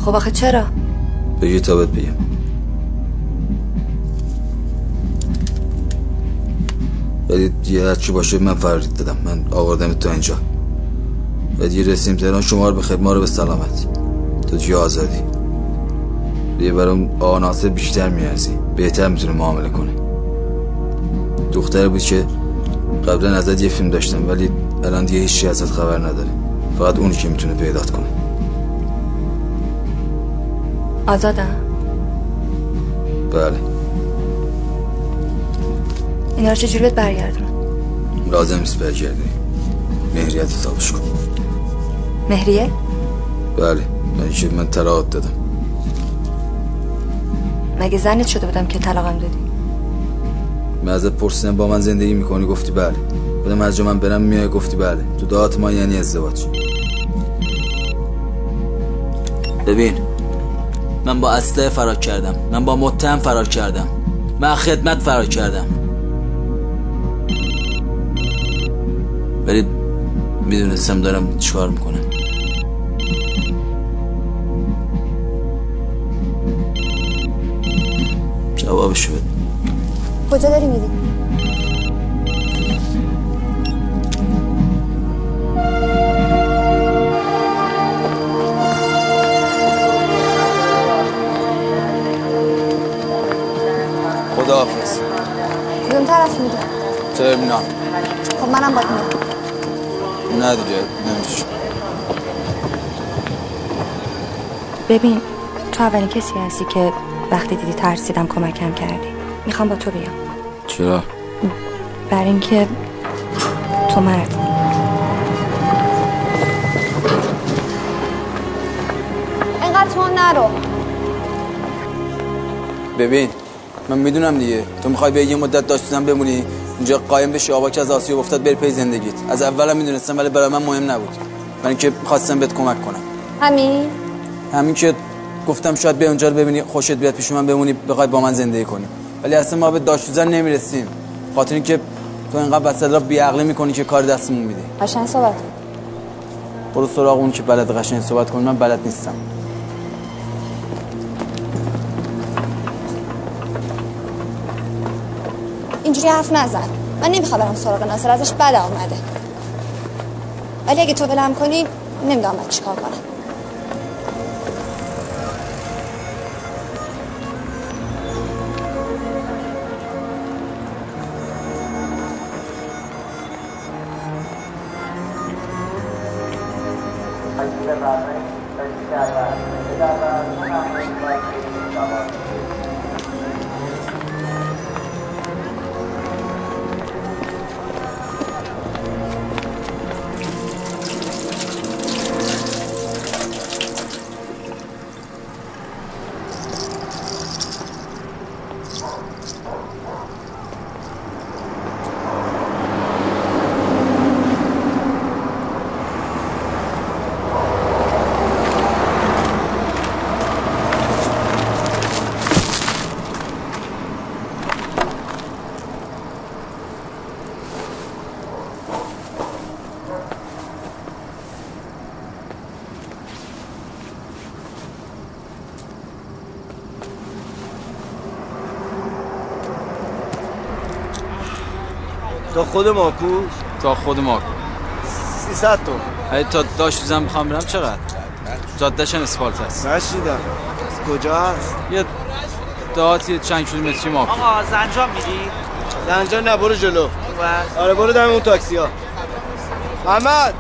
خب آخه چرا؟ بگیر تا بهت بگم. ولی یه هرچی باشه من فرید دادم. من آوردم تا اینجا. دیگه رسیم تهران شما رو به ما رو به سلامت. تو دیگه آزادی. دیگه برام ناصر بیشتر میارزی. بهتر می‌تونه معامله کنه. دختر بود که قبلا ازت یه فیلم داشتم ولی الان دیگه هیچی ازت خبر نداره. فقط اونی که می‌تونه پیدات کنه. آزادم. بله. اینا رو چجوری بهت برگردون لازم نیست برگردی. مهریت حسابش کن. مهریه؟ بله. من که من طلاقت دادم. مگه زنت شده بودم که طلاقم دادی؟ من ازت پرسیدم با من زندگی می‌کنی؟ گفتی بله. بودم از جا من برم میای؟ گفتی بله. تو دعات ما یعنی ازدواج. ببین من با اسلحه فرار کردم. من با متهم فرار کردم. من خدمت فرار کردم. ولی می‌دونستم دارم چیکار می‌کنم. جوابشو بده. کجا داری میری؟ خداحافظ. کدوم طرف میری ترمینال. خب منم باید میرم نه دیگه نمیشه ببین تو اولین کسی هستی که وقتی دیدی ترسیدم کمکم کردی. می‌خوام با تو بیام. چرا؟ برای اینکه تو مردی اینقدر تو نرو. ببین من می‌دونم دیگه. تو می‌خوای به یه مدت داشتن بمونی اینجا قایم بشی آبا که از آسیاب افتاد بری پی زندگیت. از اولم می‌دونستم ولی برای من مهم نبود. من اینکه خواستم بهت کمک کنم. همین؟ همین که گفتم شاید به اونجا رو ببینی خوشت بیاد پیش من بمونی بخوای با من زندگی کنی. ولی اصلا ما به داشتوزن نمی‌رسیم. خاطر اینکه تو اینقدر وسط را بیعقلی می‌کنی که کار دستمون میدی قشنگ صحبت کن. برو سراغ اون که بلد قشنگ صحبت کنی من بلد نیستم. اینجوری حرف نزن. من نمی‌خوام برم سراغ ناصر ازش بد آمده. ولی اگه تو ولم کنی نمی‌دونم باید چیکار کنم. تا خود ماکو تا خود ما 300 تا. اگه تا داشت تو زن بخوام برم چقدر؟ جادهش هم اسفالت هست. نشیدم. کجا هست؟ یه دهاتی چند کیلومتری ما آقا زنجان میری؟ زنجان نه برو جلو. بس. آره برو دم اون تاکسی ها محمد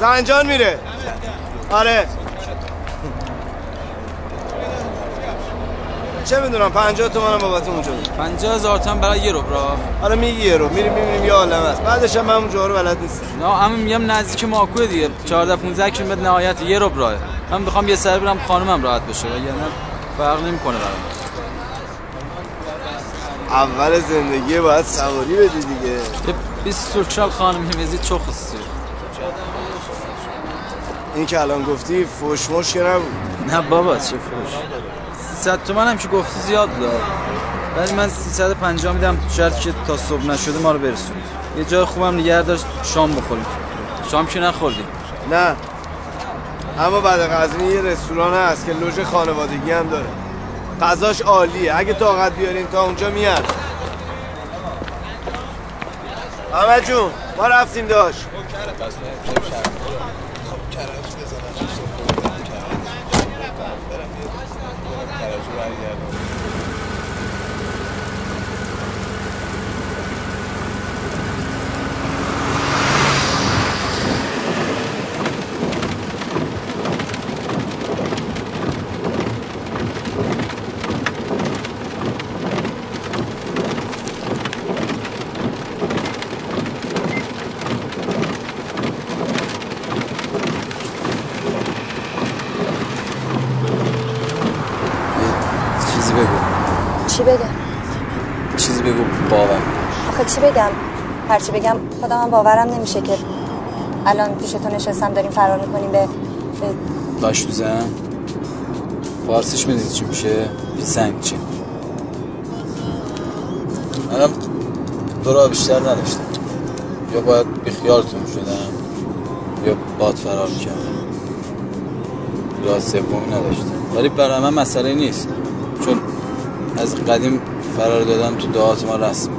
زنجان میره. آره. چه می‌دونم 50 تومنم بابت اونجا بود. پنجاه هزار تومن برای یه روب را حالا میگی یه رو میریم می‌بینیم یه عالم است. بعدش هم من اونجا رو بلد نیستم نه همین میگم نزدیک ماکوه دیگه. 14 15 کیلومتر نهایت یه روب راه من می‌خوام یه سر برم خانومم راحت بشه وگرنه فرق نمی‌کنه برام. اول زندگی باید سواری بدی دیگه. یه 20 سرچال خانم همیزی چو خستی این که الان گفتی فوش مش که نبود. نه بابا چه فروش 300 تومن هم که گفتی زیاد داد ولی من 350 میدم تو شرط که تا صبح نشده ما رو برسونی یه جای خوبم نگه داشت شام بخوریم. شام که نخوردیم. نه. اما بعد غزنی یه رستوران هست که لوژ خانوادگی هم داره. غذاش عالیه. اگه طاقت بیارین تا اونجا میاد. محمد جون ما رفتیم داشت چی بگم چیزی بگو باور آخه چی بگم؟ هرچی بگم خودم هم باورم نمیشه که الان پیش تو نشستم داریم فرار می‌کنیم به, به... باش تو زن. فارسیش می‌دید چی میشه؟ سنگ چی منم دو راه بیشتر نداشتم. یا باید بیخیالتون شدم یا باد فرار کردم راه سومی نداشتم. ولی برای من مسئله نیست. چون از قدیم فرار دادم تو دعات ما رسم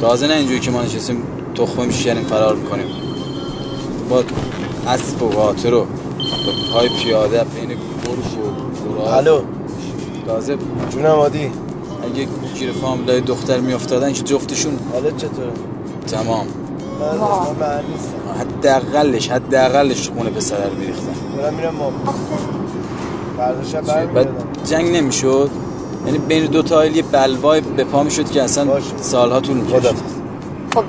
تازه نه اینجوری که ما نشستیم تخمه میشکنیم فرار می‌کنیم. با اسب و قاطر و پای پیاده بین گرگ و الو. تازه جونم عادی. اگه گیر فامیلای دختر میافتادن که جفتشون؟ حالت چطوره؟ تمام. من من نیستم حداقلش حداقلش خونه پسر رو میریختن. دارم میرم ما فردا شب بعد جنگ نمی‌شد؟ یعنی بین دو تا یه بلوای به پا می‌شد که اصلا سالها طول می‌کشید خب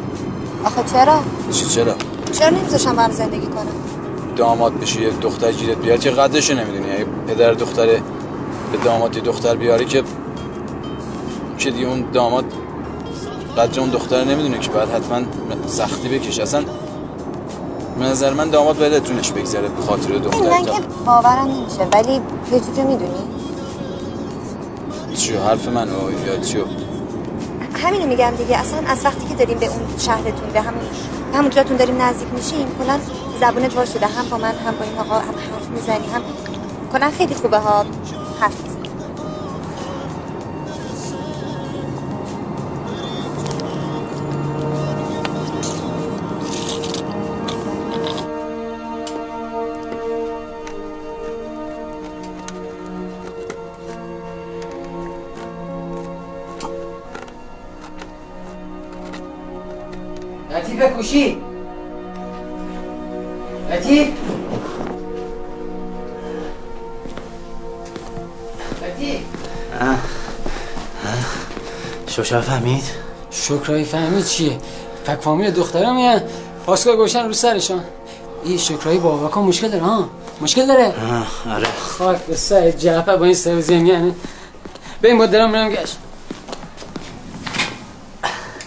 آخه چرا؟ چی چرا؟ چرا نمیذاشم با هم زندگی کنم داماد بشی یه دختر گیرت بیاد چه قدرشو نمی‌دونی؟ اگه پدر دختر به داماد یه دختر بیاری که که دیگه اون داماد قدر اون دختر نمی‌دونه که باید حتما سختی بکشه. اصلا به نظر من داماد باید جونش بگذره به خاطر دختر من که باورم نمیشه. ولی یه چیزی می‌دونی؟ چیو؟ حرف من یا چیو؟ همینو میگم دیگه. اصلا از وقتی که داریم به اون شهرتون به همون همون جاتون داریم نزدیک میشیم کلا زبونت وا شده هم با من هم با این آقا هم حرف می‌زنی هم کلا خیلی خوبه ها. حرف شوشا فهمید؟ شکرایی فهمید چیه؟ فک فامیل دخترم میان پاسگاه گوشن رو سرشان. این بابا کن مشکل داره ها؟ مشکل داره؟ آره. خاک به سر جعفر با این سروزی یعنی. به این مدرم میرم گشت.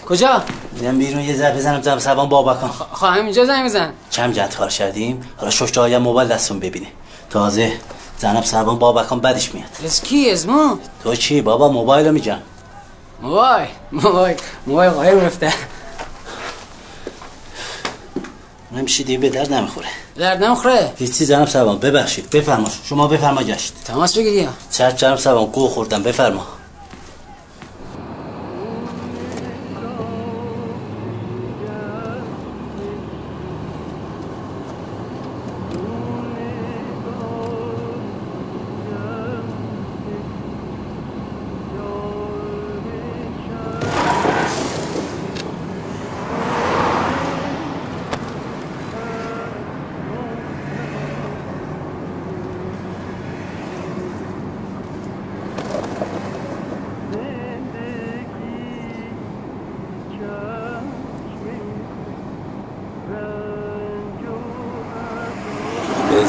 کجا؟ میرم بیرون یه ذره بزنم زم سبان بابا کن. خواهم اینجا زنگ بزن. کم جد کار کردیم؟ حالا ششتا های موبایل دستون ببینه. تازه زنب سبان بابا کن بدش میاد. از کی؟ از ما؟ تو چی؟ بابا موبایل رو میگم موبایل موبایل موبایل قایم رفته نمیشه دیگه به درد نمی‌خوره. درد نمی‌خوره؟ هیچی زنب سبان ببخشید بفرما شما بفرما گشت تماس بگیر یا چرت جنب سبان گو خوردم بفرما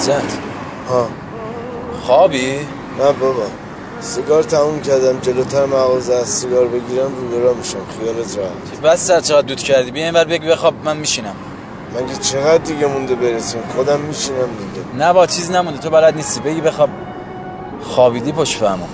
عزت ها خوابی؟ نه بابا سیگار تموم کردم جلوتر مغازه از سیگار بگیرم رو برا میشم. خیالت راحت. بس سر چقدر دود کردی؟ بیا اینور بگی بخواب من میشینم. من که چقدر دیگه مونده برسیم؟ خودم میشینم دیگه. نه با چیز نمونده تو بلد نیستی. بگی بخواب. خوابیدی پشت فهمم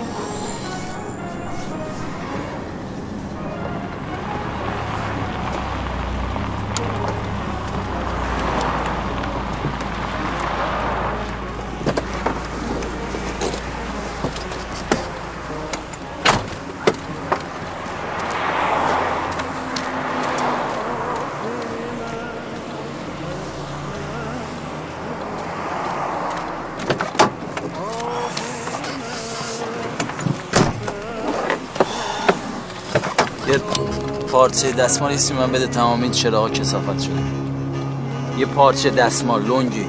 پارچه دستمال ایستی من بده تمام این چراغا کسافت شده. یه پارچه دستمال لنگی.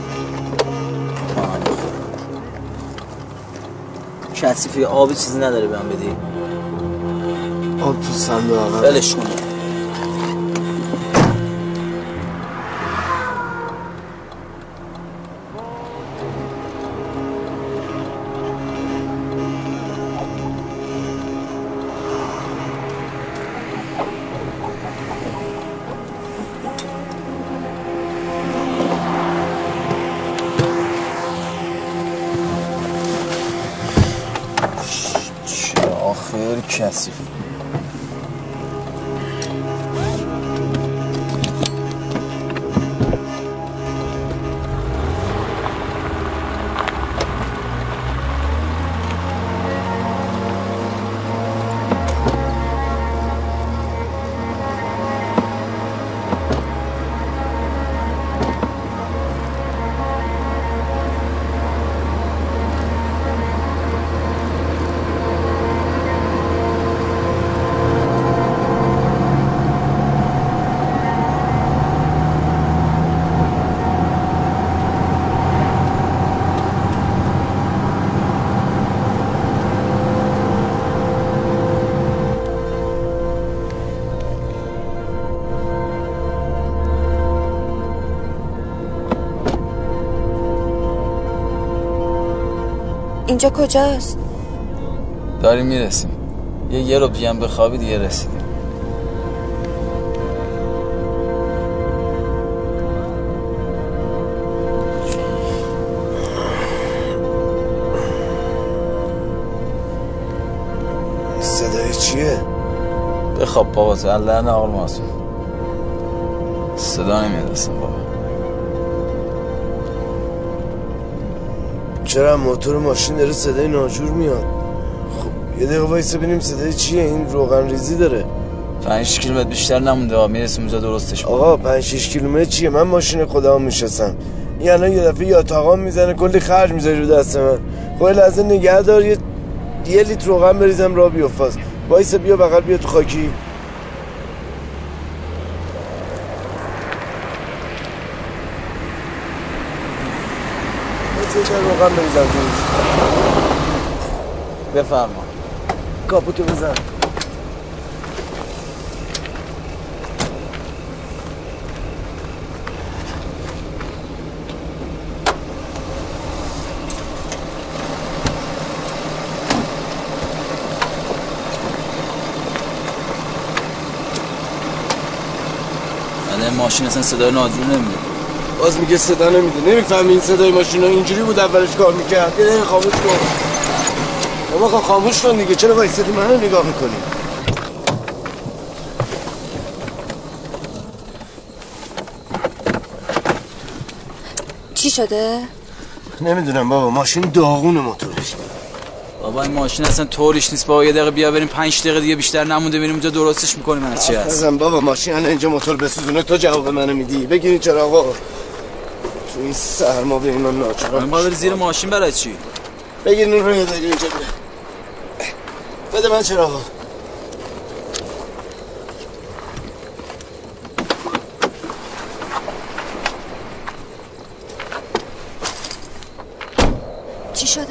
کثیفی آبی چیزی نداره به من بدی. آب تو صندوق عقب. ولش اینجا کجاست؟ داریم می‌رسیم یه یه رو بیان بخوابی دیگه رسیدیم صدای چیه؟ بخواب بابا زن لحن آقل ماسون صدا نمیاد بابا چرا موتور ماشین داره صدای ناجور میاد؟ خب یه دقیقه وایسا ببینیم صدای چیه؟ این روغن ریزی داره. پنج کیلومتر بیشتر نمونده می‌رسیم اونجا درستش. آقا پنج شیش کیلومتر چیه؟ من ماشین خودم میشستم. این الان یه دفعه یا تاقام می‌زنه کلی خرج می‌ذاری رو دست من. خب یه لحظه نگه دار یه یه لیتر روغن بریزم را بیفاز. وایسا بیا بغل بیا تو خاکی وایسا یه روغن بریزم توش بفرما. کاپوتو بزن. این ماشین اصلا صدای نادرو نمیده باز میگه صدا نمیده. نمی‌فهمی این صدای ماشین اینجوری بود اولش کار می‌کرد. یه دقیقه خاموش کن. بابا خب خاموش کن دیگه. چرا وایسادی منو نگاه می‌کنی؟ چی شده؟ نمی‌دونم بابا. ماشین داغون موتورش بابا این ماشین اصلا طوریش نیست. بابا یه دقیقه بیا بریم پنج دقیقه دیگه بیشتر نمونده بریم اونجا درستش می‌کنیم. از چی هست؟ بابا. ماشین الان اینجا موتور بسوزونه. تو جواب منو میدی. بگیرین چرا آقا تو این سرما به من ناچارم من زیر ماشین برای چی؟ بگیرین اون رو دقیقه اینجا بده بده من چرا؟ چی شده؟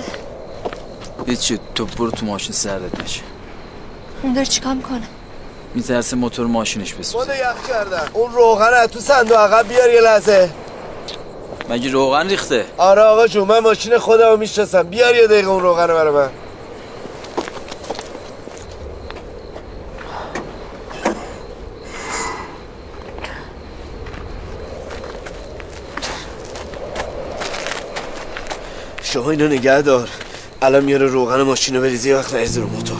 هیچی تو برو تو ماشین سردت بشه. اون داره چیکار می‌کنه؟ میترسه موتور ماشینش بسوزه. ماده یخ کردن. اون روغن تو صندوق عقب بیار یه لحظه. مگه روغن ریخته؟ آره آقا جون من ماشین خودمو می‌شناسم. بیار یه دقیقه اون روغن رو برای من. شما اینو نگه دار. الان میاره روغن ماشین رو بریزی وقت نریزه رو موتور.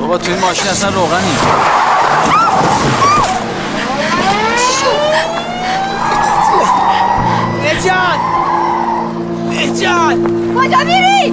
بابا تو این ماشین اصلا روغنی نجات نجات کجا میری؟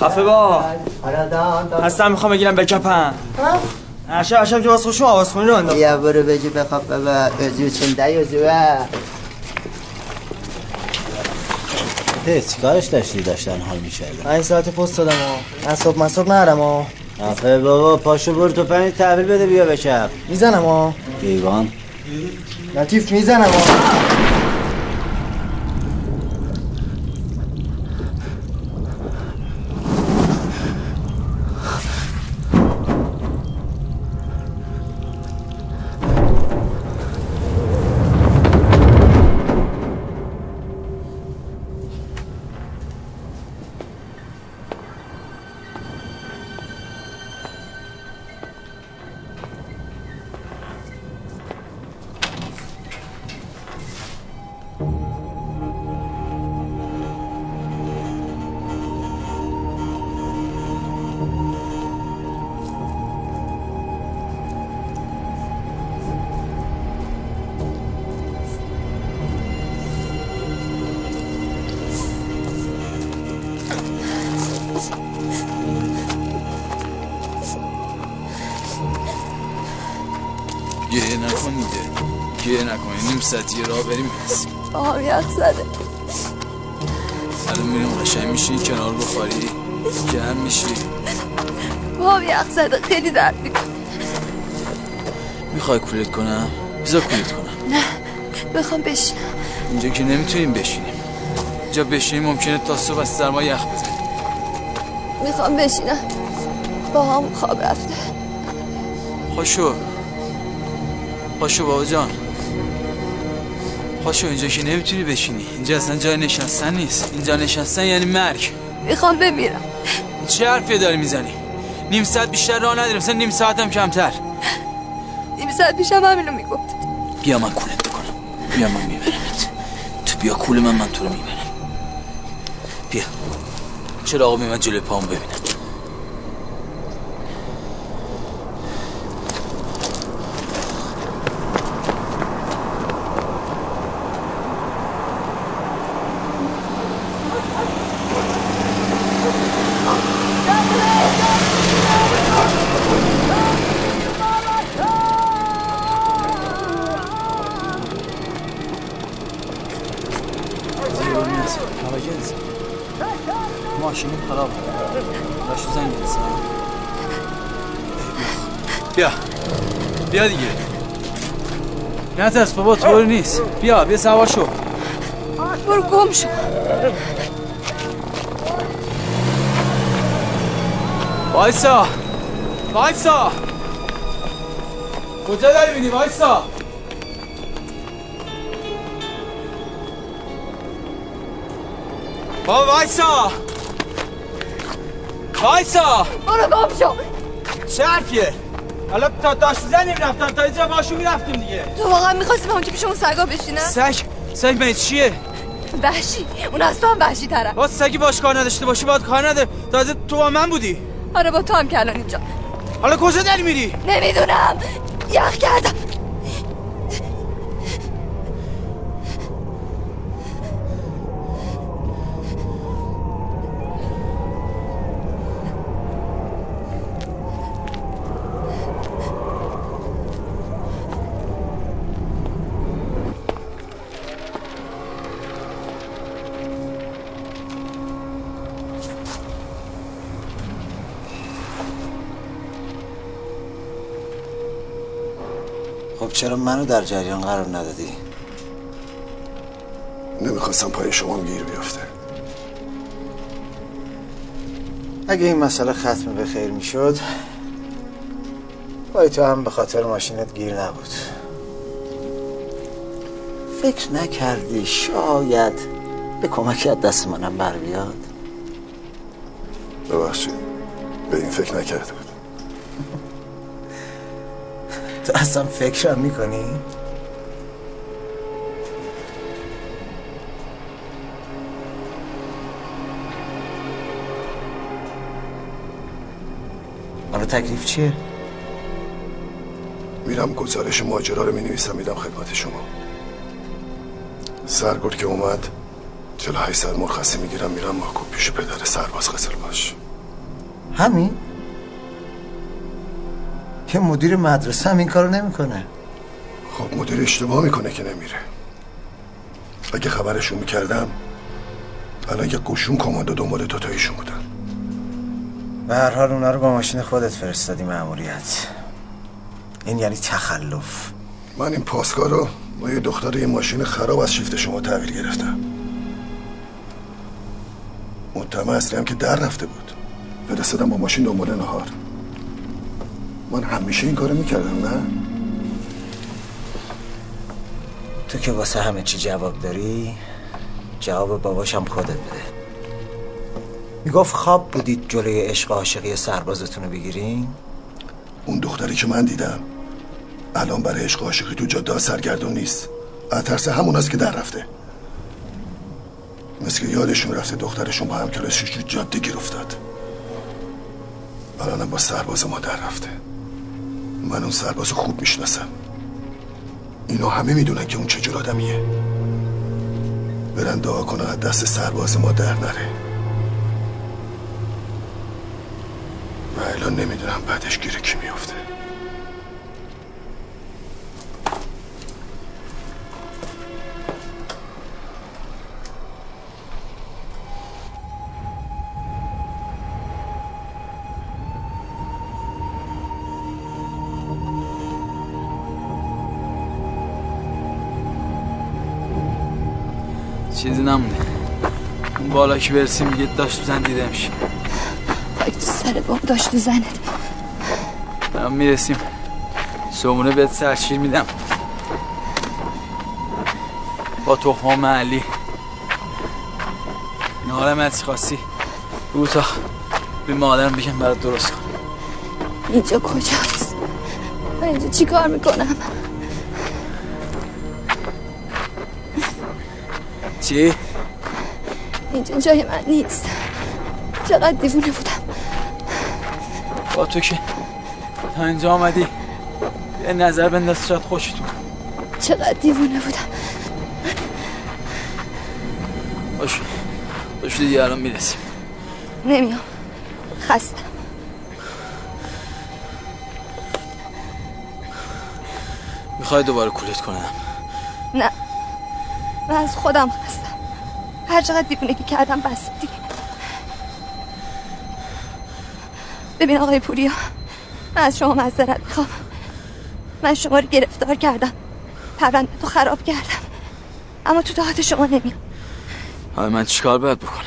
خفه با. هستم می‌خوام بگیرم بکپم عشب عشب جو واسه خوشم آواز خونی رو انداخت. یا برو بجی بخواب بابا. ازیو چنده یزیو چیکارش داشتی؟ داشتن حال میشه این ساعت پست دادم ها. اصاب مصاب نرم ها. آخه بابا پاشو برو تو پنی تحویل بده بیا بشب می‌زنم ها. دیوان. لطیف می‌زنم ها. یه راه بریم باهم یخ زده. الان میریم قشنگ میشی کنار بخاری گرم میشی. باهم یخ زده خیلی درد می‌کنه. می‌خوای کولت کنم؟ بذار کولت کنم. نه می‌خوام بشینم. اینجا که نمی‌تونیم بشینیم. اینجا بشینیم ممکنه تا صبح از سرما یخ بزنیم می‌خوام بشینم. با هم خواب رفته. خوشو. خوشو بابا جان. خوشو اینجا که نمی‌تونی بشینی. اینجا اصلا جای نشستن نیست. اینجا نشستن یعنی مرگ. می‌خوام بمیرم. چه حرفی داری می‌زنی؟ نیم ساعت بیشتر راه نداریم. مثلا نیم ساعت هم کمتر. نیم ساعت پیشم همینو می‌گفت. بیا من کولت بکنم. بیا من میبرمت. تو بیا کول من من تو رو می‌برم. بیا. چرا آقا من جلوی پام ببینم. نترس بابا طوری نیست. بیا بیا سوار شو. برو گم شو. وایسا. وایسا. کجا داری میدی وایسا؟ بابا وایسا. وایسا. برو گم شو. چه حرفیه؟ حالا تا داشت زنیم رفتن تا اینجا باشو می‌رفتیم دیگه. تو واقعا می‌خواستی به اونجا پیش اون سگا بشینم سگ سگ من چیه؟ وحشی اون از تو هم وحشی تره. با سگی باش کار نداشته باشی باید کار نده. تازه تو با من بودی. آره با تو هم که الان اینجا. حالا کجا داری میری؟ نمی‌دونم. یخ کردم. چرا منو در جریان قرار ندادی؟ نمی‌خواستم پای شما گیر بیفته. اگه این مسئله ختم به خیر می‌شد پای تو هم به خاطر ماشینت گیر نبود. فکر نکردی شاید به کمکی از دست منم بر بیاد؟ ببخشید به این فکر نکرده تو اصلا فکرم می‌کنی؟ حالا تکلیف چیه؟ میرم گزارش ماجرا رو می‌نویسم میدم خدمت شما سرگرد که اومد 48 ساعت مرخصی می‌گیرم میرم ماکو پیش پدر سرباز قتل باش همین که مدیر مدرسه هم این کارو نمی‌کنه. خب مدیر اشتباه می‌کنه که نمیره. اگه خبرشون می‌کردم الان یه قشون کماندو دنبال دوتاییشون بودن. به هر حال اونا رو با ماشین خودت فرستادی مأموریت. این یعنی تخلف. من این پاسکار رو با یه دختر یه ماشین خراب از شیفت شما تحویل گرفتم. متهم اصلی هم که در رفته بود. فرستادم با ماشین دنبال نهار. من همیشه این کارو می‌کردم نه؟ تو که واسه همه چی جواب داری جواب باباشم خودت بده. می‌گفت خواب بودید جلوی عشق عاشقی سربازتون رو بگیرین؟ اون دختری که من دیدم الان برای عشق عاشقی تو جاده سرگردون نیست. از ترس همون است که در رفته. مثل که یادشون رفته دخترشون با هم کلاسش تو جاده گیر افتاد الانم با سرباز ما در رفته. من اون سرباز خوب می‌شناسم. اینا همه می‌دونن که اون چجور آدمیه. برن دعا کنن از دست سرباز ما در نره. و الان نمی‌دونم بعدش گیره کی میفته چیزی نمونه. اون بالا که برسیم میگه داشت تو زن دیده میشه. خاک تو سر بام داشت تو زنت. هم می‌رسیم. سومونه بهت سرشیر میدم. با تخمه محلی. نهارم از خواستی؟ رو تا به مادرم بگم برات درست کن. اینجا کجاست؟ من اینجا چی کار می‌کنم؟ چی؟ اینجا جای من نیست. چقدر دیوونه بودم. با تو که تا اینجا آمدی یه نظر بنداز شاید خوشتون. چقدر دیوونه بودم. باش باش دیگه الان می‌رسیم. نمیام. خستم. می‌خوای دوباره کولت کنم؟ نه. من از خودم هر چقدر دیوونگی کردم بس دیگه. ببین آقای پوریا من از شما معذرت می‌خوام. من شما رو گرفتار کردم. پرونده تو خراب کردم. اما تو دهات شما نمیام حالا من چیکار باید بکنم؟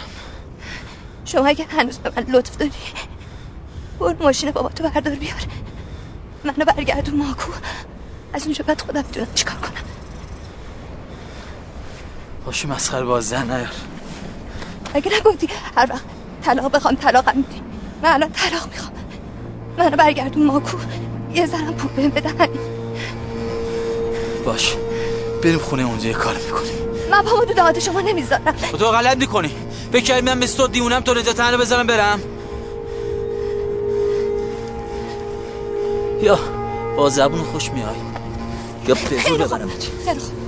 شما اگه هنوز به من لطف داری برو ماشین بابا تو بردار بیار. منو برگردون ماکو. از اونجا بعد خودم می‌دونم چیکار باشی مسخره باز زن نیار اگه نگفتی هر وقت طلاق بخوام طلاقم میدی. من الان طلاق می‌خوام. منو برگردون ماکو. یه ذرم پول بهم بده همین باش. بریم خونه اونجا یه کار می‌کنیم. من پامو تو دهات شما نمی‌ذارم. تو غلط می‌کنی. فکر من مثل تو دیونم تو نجات تنه بزنم برم. یا با زبون خوش میای. یا به زور خیلی خوب.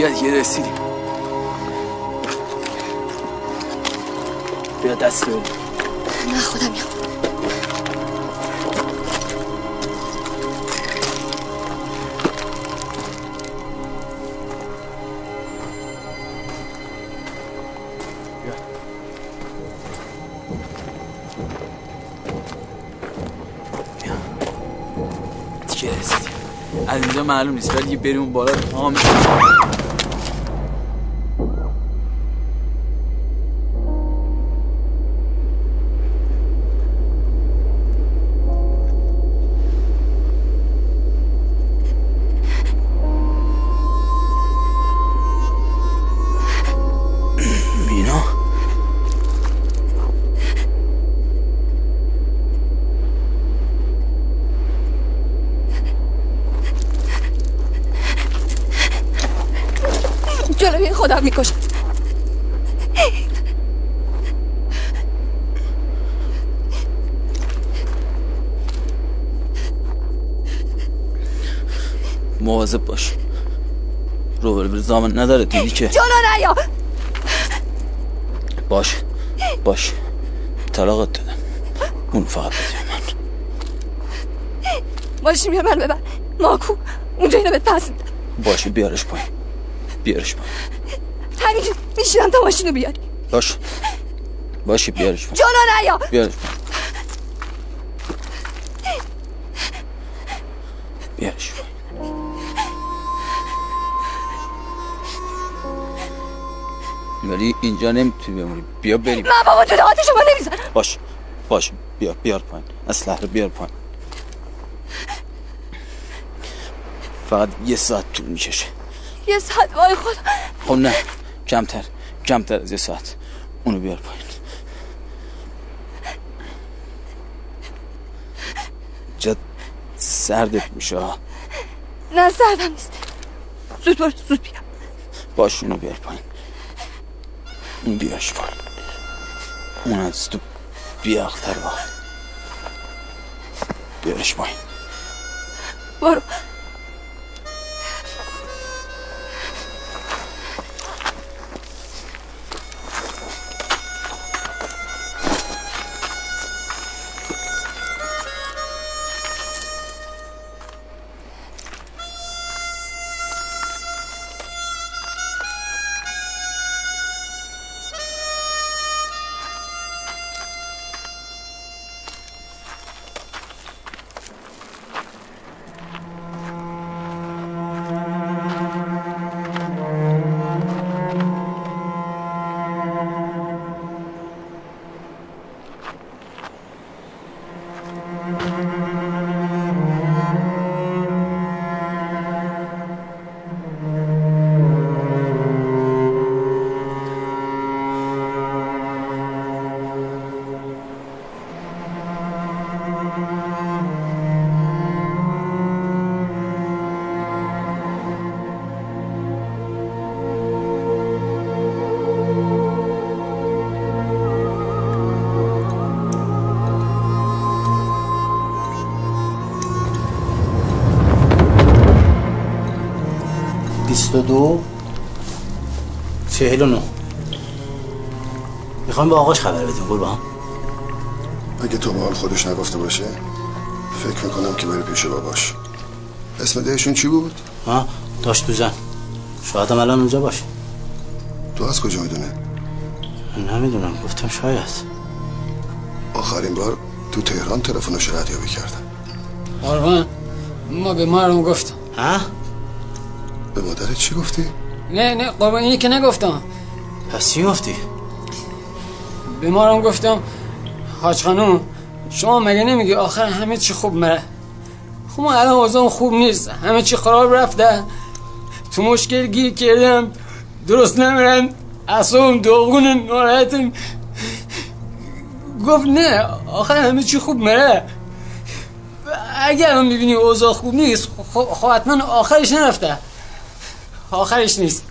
بیا دیگه رسیدیم. بیا دست بده نه خودم رسیدیم. از اینجا معلوم نیست ولی بریم اون بالا تمام می‌کشد. مواظب باش. روبر زامن نداره دیدی که؟ جلو نیا! باش باش. طلاقت دادم. اون فقط بده من. ماشین بیا من ببر. ماکو اونجا اینو بهت پس باشه بیارش پایین. بیارش پایین. میشینم تا ماشینو بیاری. باش. باشه بیارش. جلو نیا. بیارش. بیارش. ولی اینجا نمی‌تونی بمونی. بیا بریم. من بابا تو دهات شما نمی‌زنم باش. باش. بیا بیار پایین. اسلحه رو بیار پایین. فقط یه ساعت طول می‌کشه. یه ساعت وای خدا. خب نه. کمتر کمتر از یه ساعت. اونو بیار پایین. جد سردت میشه. نه سردم نیست. زود برو زود بیا. باش اونو بیار پایین. اون بیارش پایین. اون از تو بیاختر با بیارش پایین. برو. بیست و دو چهل و نو می‌خوام به آقاش خبر بدیم قربان. اگه تو به حال خودش نگفته باشه فکر می‌کنم که بره پیش باباش. اسم دهشون چی بود؟ ها داشت تو زن. شاید هم الان اونجا باشه. تو از کجا می‌دونه؟ نمی‌دونم گفتم شاید. آخرین بار تو تهران تلفنش ردیابی کردم قربان ما به مارم گفتم ها؟ مادرت چی گفتی؟ نه نه قربان اینی که نگفتم. پس چی گفتی؟ به مارم گفتم حاج خانوم شما مگه نمیگی آخر همه چی خوب مره؟ خب ما الان اوضاع خوب نیست همه چی خراب رفته. تو مشکل گیر کردم درست نمیرن اصابم داغون ناراحتم. گفت نه آخر همه چی خوب مره. اگر هم می‌بینی اوضاع خوب نیست خب خب حتما آخرش نرفته. آخرش نیست.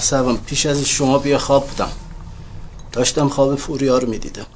سبم پیش از شما بیا خواب بودم. داشتم خواب فوریا رو می‌دیدم.